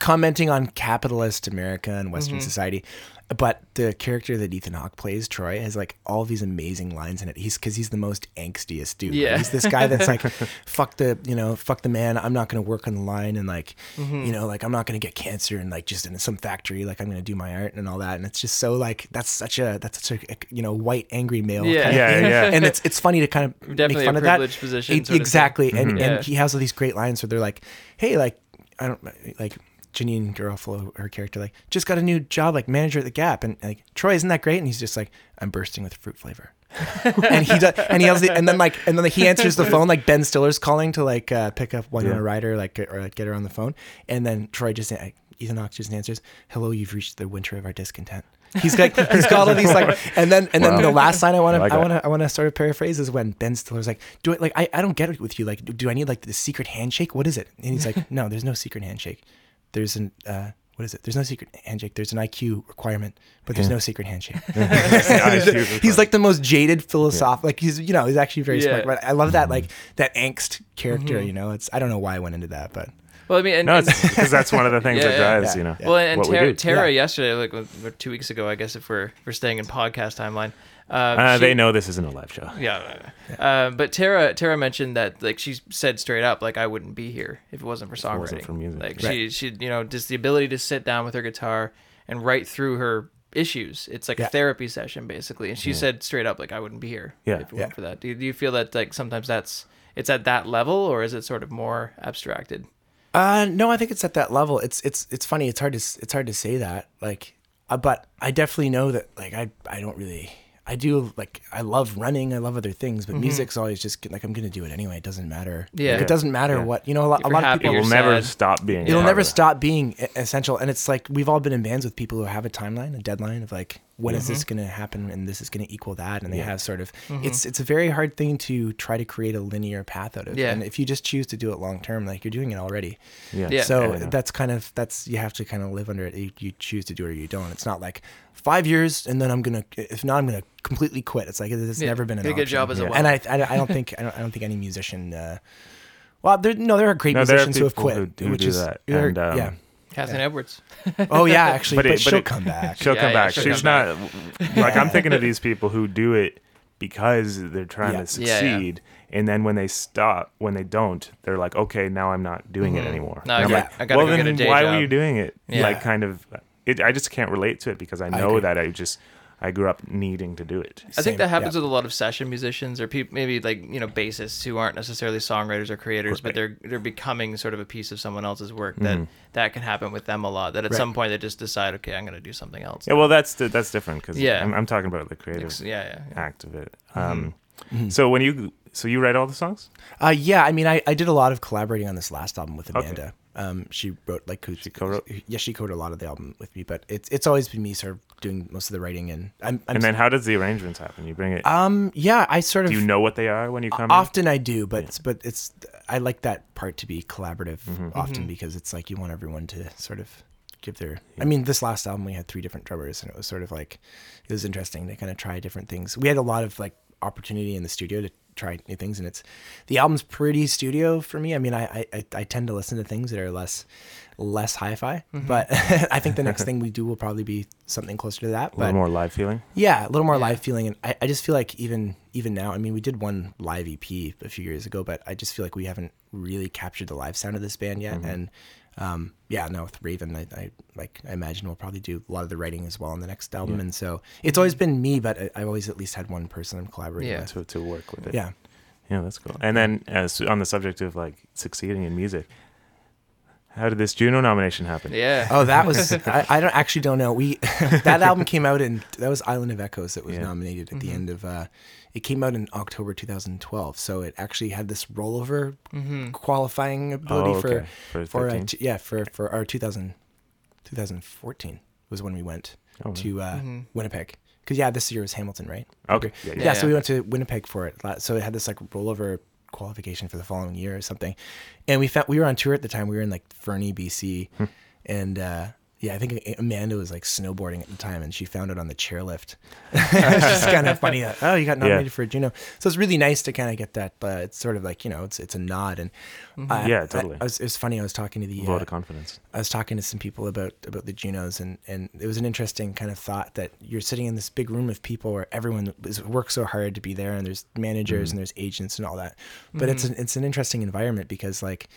commenting on capitalist America and Western mm-hmm. society. But the character that Ethan Hawke plays, Troy, has like all these amazing lines in it. He's because he's the most angstiest dude. Yeah. he's this guy that's like, [LAUGHS] fuck the you know, fuck the man. I'm not gonna work on the line and like, mm-hmm. you know, like I'm not gonna get cancer and like just in some factory. Like I'm gonna do my art and all that. And it's just so like that's such a that's such a you know white angry male. Yeah. kind of Yeah, thing. yeah. And it's it's funny to kind of Definitely make a fun of that. privileged position It- sort of thing. exactly. And mm-hmm. Yeah. and he has all these great lines where they're like, hey, like I don't like. Janeane Garofalo, her character, like just got a new job, like manager at the Gap, and like Troy, isn't that great? And he's just like, I'm bursting with fruit flavor, [LAUGHS] and he does, and he has the, and then like, and then like, he answers the phone, like Ben Stiller's calling to like uh, pick up Winona Yeah. Ryder, like or like get her on the phone, and then Troy just uh, Ethan Hawke just answers, "Hello, you've reached the winter of our discontent." He's like, he's got all these like, [LAUGHS] and then and then Wow. the last line I want to, I want to, I want to sort of paraphrase is when Ben Stiller's like, "Do it like I, I don't get it with you. Like, do I need like the secret handshake? What is it?" And he's like, "No, there's no secret handshake. There's an uh, what is it? There's no secret handshake. There's an IQ requirement, but there's no secret handshake." [LAUGHS] [LAUGHS] he's like the most jaded philosoph. Like he's you know he's actually very Yeah. smart. But I love that like that angst character. You know, it's I don't know why I went into that, but Well, I mean, and, No, because that's one of the things [LAUGHS] Yeah, that drives, yeah, you know, yeah. well, and what we Tara, do. Tara Yeah. yesterday, like two weeks ago, I guess if we're if we're staying in podcast timeline, Uh, she- they know this isn't a live show. Yeah, uh, but Tara Tara mentioned that like she said straight up like I wouldn't be here if it wasn't for songwriting. wasn't for music. Like Right. she she you know just the ability to sit down with her guitar and write through her issues. It's like Yeah. a therapy session basically. And she said straight up like I wouldn't be here Yeah. if it Yeah. weren't for that. Do you, do you feel that like sometimes that's it's at that level or is it sort of more abstracted? Uh, no, I think it's at that level. It's it's it's funny. It's hard to it's hard to say that. Like, uh, but I definitely know that. Like, I I don't really. I do like I love running. I love other things, but music's always just like I'm gonna do it anyway. It doesn't matter. Mm-hmm. Yeah. Like, it doesn't matter Yeah. what you know. A lot, a you're lot of people. It will never stop being. It'll never stop being essential, and it's like we've all been in bands with people who have a timeline, a deadline of like when is this going to happen, and this is going to equal that, and they Yeah. have sort of. It's it's a very hard thing to try to create a linear path out of, Yeah. and if you just choose to do it long term, like you're doing it already. Yeah. Yeah. So Yeah. that's kind of that's you have to kind of live under it. You, you choose to do it or you don't. It's not like five years and then I'm gonna if not I'm gonna completely quit. It's like it's Yeah. never been an a good option. job as a And I, I I don't think I don't, I don't think any musician. Uh, well, there no there are great No, there are musicians who have quit, who- who which do is that, and, um, yeah. Kathleen Edwards. [LAUGHS] Oh yeah, actually, But but, it- but she'll it- come back. She'll Yeah, come yeah, back. she'll She's come not like I'm thinking of these people who do it because they're trying Yeah. to Yeah, yeah. succeed, and then when they stop, when they don't, they're like, okay, now I'm not doing it anymore. Mm-hmm. No, And I I'm got- like, I gotta well, go then get a day why job." were you doing it? Yeah. Like, kind of, it. I just can't relate to it because I know agree. that I just I grew up needing to do it. I think that happens yeah. with a lot of session musicians or people maybe like you know bassists who aren't necessarily songwriters or creators, but they're they're becoming sort of a piece of someone else's work. That Mm-hmm. that can happen with them a lot. That at Right. some point they just decide, okay, I'm going to do something else. Yeah, well, that's that's different because Yeah. I'm, I'm talking about the creative Ex- yeah, yeah, yeah. act of it. Um, So when you so you write all the songs? Uh, yeah, I mean, I, I did a lot of collaborating on this last album with Okay. Amanda. Um, she wrote like she co-wrote? Yeah, she co-wrote a lot of the album with me, but it's it's always been me sort of doing most of the writing and I'm, I'm And then how does the arrangements happen? You bring it. um yeah I sort of do you know what they are when you come in? often I do, but but it's I like that part to be collaborative Mm-hmm. often because it's like you want everyone to sort of give their. I mean, this last album we had three different drummers, and it was sort of like it was interesting to kind of try different things. We had a lot of like opportunity in the studio to try new things, and it's the album's pretty studio for me. I mean, I I, I tend to listen to things that are less less hi-fi, mm-hmm. but [LAUGHS] I think the next [LAUGHS] thing we do will probably be something closer to that. A But little more live feeling. yeah, a little more live feeling, and I, I just feel like even even now, I mean, we did one live EP a few years ago, but I just feel like we haven't really captured the live sound of this band yet. Mm-hmm. And um, yeah, no, with Raven, I, I like I imagine we'll probably do a lot of the writing as well on the next album. And so it's always been me, but I, I've always at least had one person I'm collaborating Yeah. with. to, to work with it. Yeah. Yeah, that's cool. And then as on the subject of like succeeding in music, how did this Juno nomination happen? Yeah. Oh, that was [LAUGHS] I, I don't actually don't know. We [LAUGHS] that album came out and that was Island of Echoes that was Yeah. nominated at the end of uh it came out in October 2012. So it actually had this rollover qualifying ability Oh, okay. for For uh, t- yeah, for for our 2000 2014 was when we went Oh, to uh Winnipeg. Cuz yeah, this year was Hamilton, right? Okay. Yeah, Yeah, yeah. so we went to Winnipeg for it. So it had this like rollover qualification for the following year or something. And we found we were on tour at the time. We were in like Fernie, BC, Hmm. and uh, yeah, I think Amanda was like snowboarding at the time, and she found it on the chairlift. [LAUGHS] [LAUGHS] it's just kind of funny. That, oh, you got nominated for a Juno, so it's really nice to kind of get that. But it's sort of like you know, it's it's a nod, and mm-hmm. I- Yeah, totally. I was, it was funny. I was talking to the Vote uh, of confidence. I was talking to some people about about the Junos, and and it was an interesting kind of thought that you're sitting in this big room of people where everyone is, works so hard to be there, and there's managers mm-hmm. and there's agents and all that. But it's mm-hmm. an it's an interesting environment because like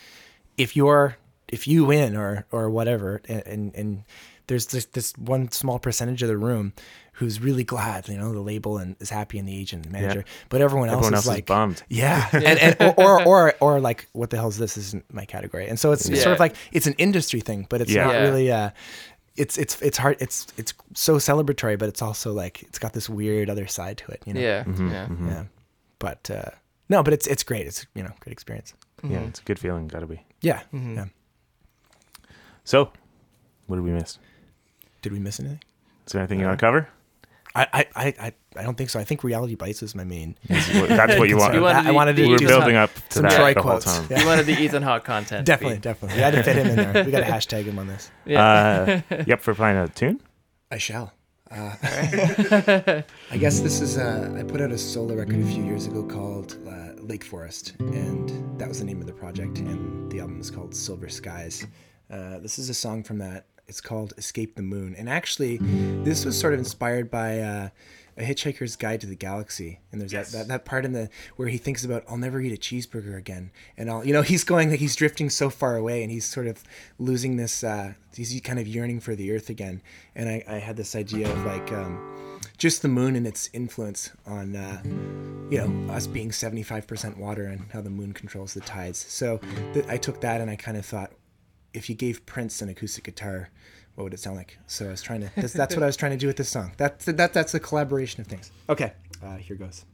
if you're if you win or or whatever, and and, and there's this, this one small percentage of the room who's really glad, you know, the label and is happy and the agent and manager, but everyone else Everyone is else is like bummed. yeah, [LAUGHS] and, and or, or or or like what the hell is this? This isn't my category, and so it's, it's sort of like it's an industry thing, but it's Yeah. not Yeah. really. Uh, it's it's it's hard. It's it's so celebratory, but it's also like it's got this weird other side to it. You know? Yeah. Mm-hmm, Yeah. yeah. But uh, no, but it's it's great. It's you know good experience. Yeah, it's a good feeling. Got to be. Yeah. Mm-hmm. yeah. So, what did we miss? Did we miss anything? Is there anything you want to cover? I, I, I, I I don't think so. I think Reality Bites is my main. [LAUGHS] That's what you want. You wanted I wanted to we were do building some, up to some that Troy the quotes. whole time. Yeah. You wanted the Ethan Hawke content. to [LAUGHS] Definitely, be- definitely. We had to fit him in there. We got to [LAUGHS] hashtag him on this. Yeah. Uh, yep, for playing a tune. I shall. Uh, I guess this is. Uh, I put out a solo record a few years ago called uh, Lake Forest, and that was the name of the project. And the album is called Silver Skies. Uh, this is a song from that. It's called Escape the Moon, and actually, this was sort of inspired by. Uh, a Hitchhiker's Guide to the Galaxy, and there's that, that that part in the where he thinks about I'll never eat a cheeseburger again, and I'll you know [LAUGHS] he's going like he's drifting so far away, and he's sort of losing this uh, he's kind of yearning for the Earth again, and I, I had this idea of like um, just the moon and its influence on uh, you know us being 75% water and how the moon controls the tides. So th- I took that and I kind of thought if you gave Prince an acoustic guitar, what would it sound like? So I was trying to. That's, that's what I was trying to do with this song. That's that. That's a collaboration of things. Okay, uh, here goes.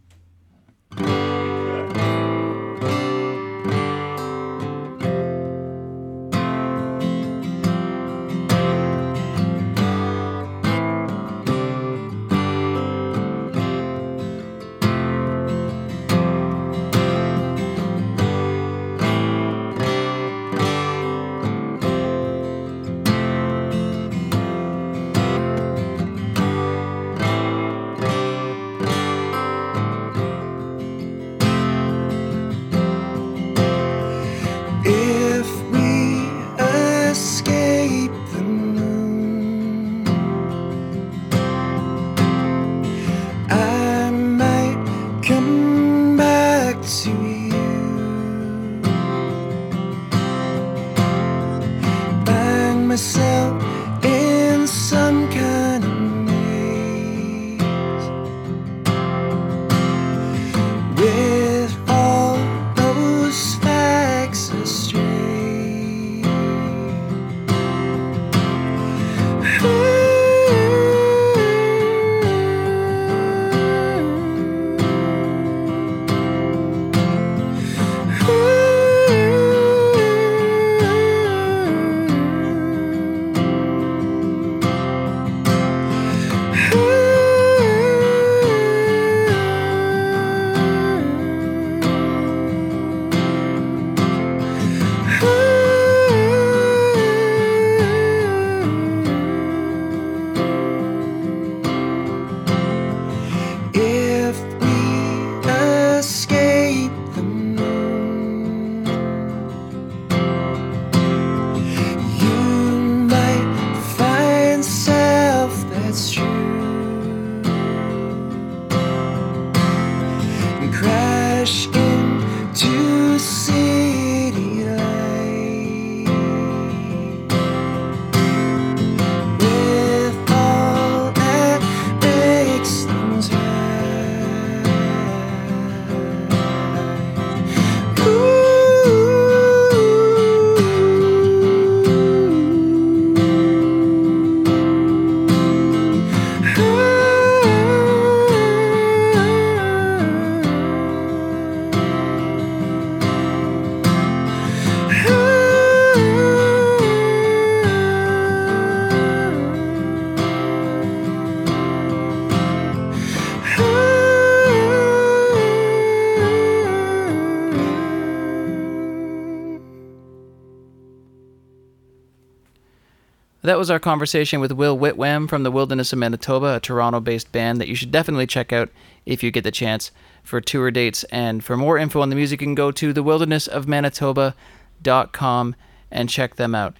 Was our conversation with Will Whitwham from the Wilderness of Manitoba, a Toronto based band that you should definitely check out if you get the chance for tour dates. And for more info on the music, you can go to thewildernessofmanitoba.com and check them out.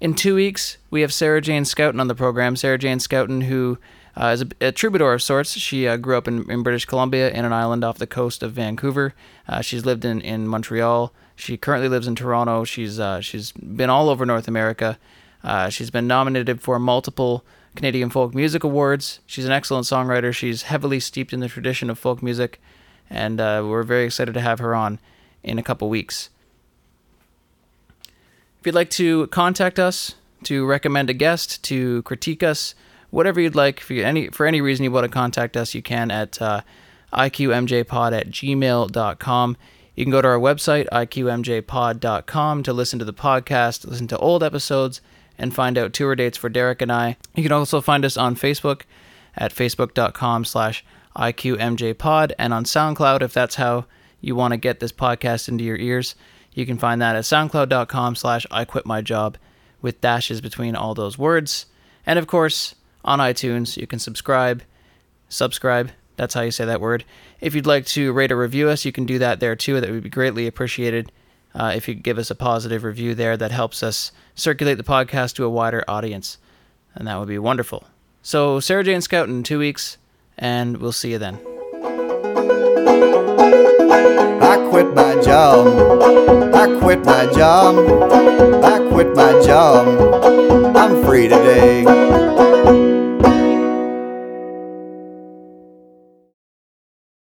In two weeks, we have Sarah Jane Scouten on the program. Sarah Jane Scouten, who uh, is a, a troubadour of sorts. She uh, grew up in, in British Columbia in an island off the coast of Vancouver. Uh, she's lived in, in Montreal. She currently lives in Toronto. She's uh, she's been all over North America. Uh, she's been nominated for multiple Canadian Folk Music Awards. She's an excellent songwriter. She's heavily steeped in the tradition of folk music, and uh, we're very excited to have her on in a couple weeks. If you'd like to contact us, to recommend a guest, to critique us, whatever you'd like, for any for any reason you want to contact us, you can at uh, iqmjpod at gmail.com. You can go to our website, iqmjpod.com, to listen to the podcast, listen to old episodes, and find out tour dates for Derek and I. You can also find us on Facebook at facebook.com slash iqmjpod and on SoundCloud if that's how you want to get this podcast into your ears. You can find that at soundcloud.com slash I with dashes between all those words. And of course, on iTunes, you can subscribe, subscribe, that's how you say that word. If you'd like to rate or review us, you can do that there too. That would be greatly appreciated. Uh, if you give us a positive review there, that helps us circulate the podcast to a wider audience. And that would be wonderful. So, Sarah Jane Scouten two weeks, and we'll see you then. I quit my job. I quit my job. I quit my job. I'm free today.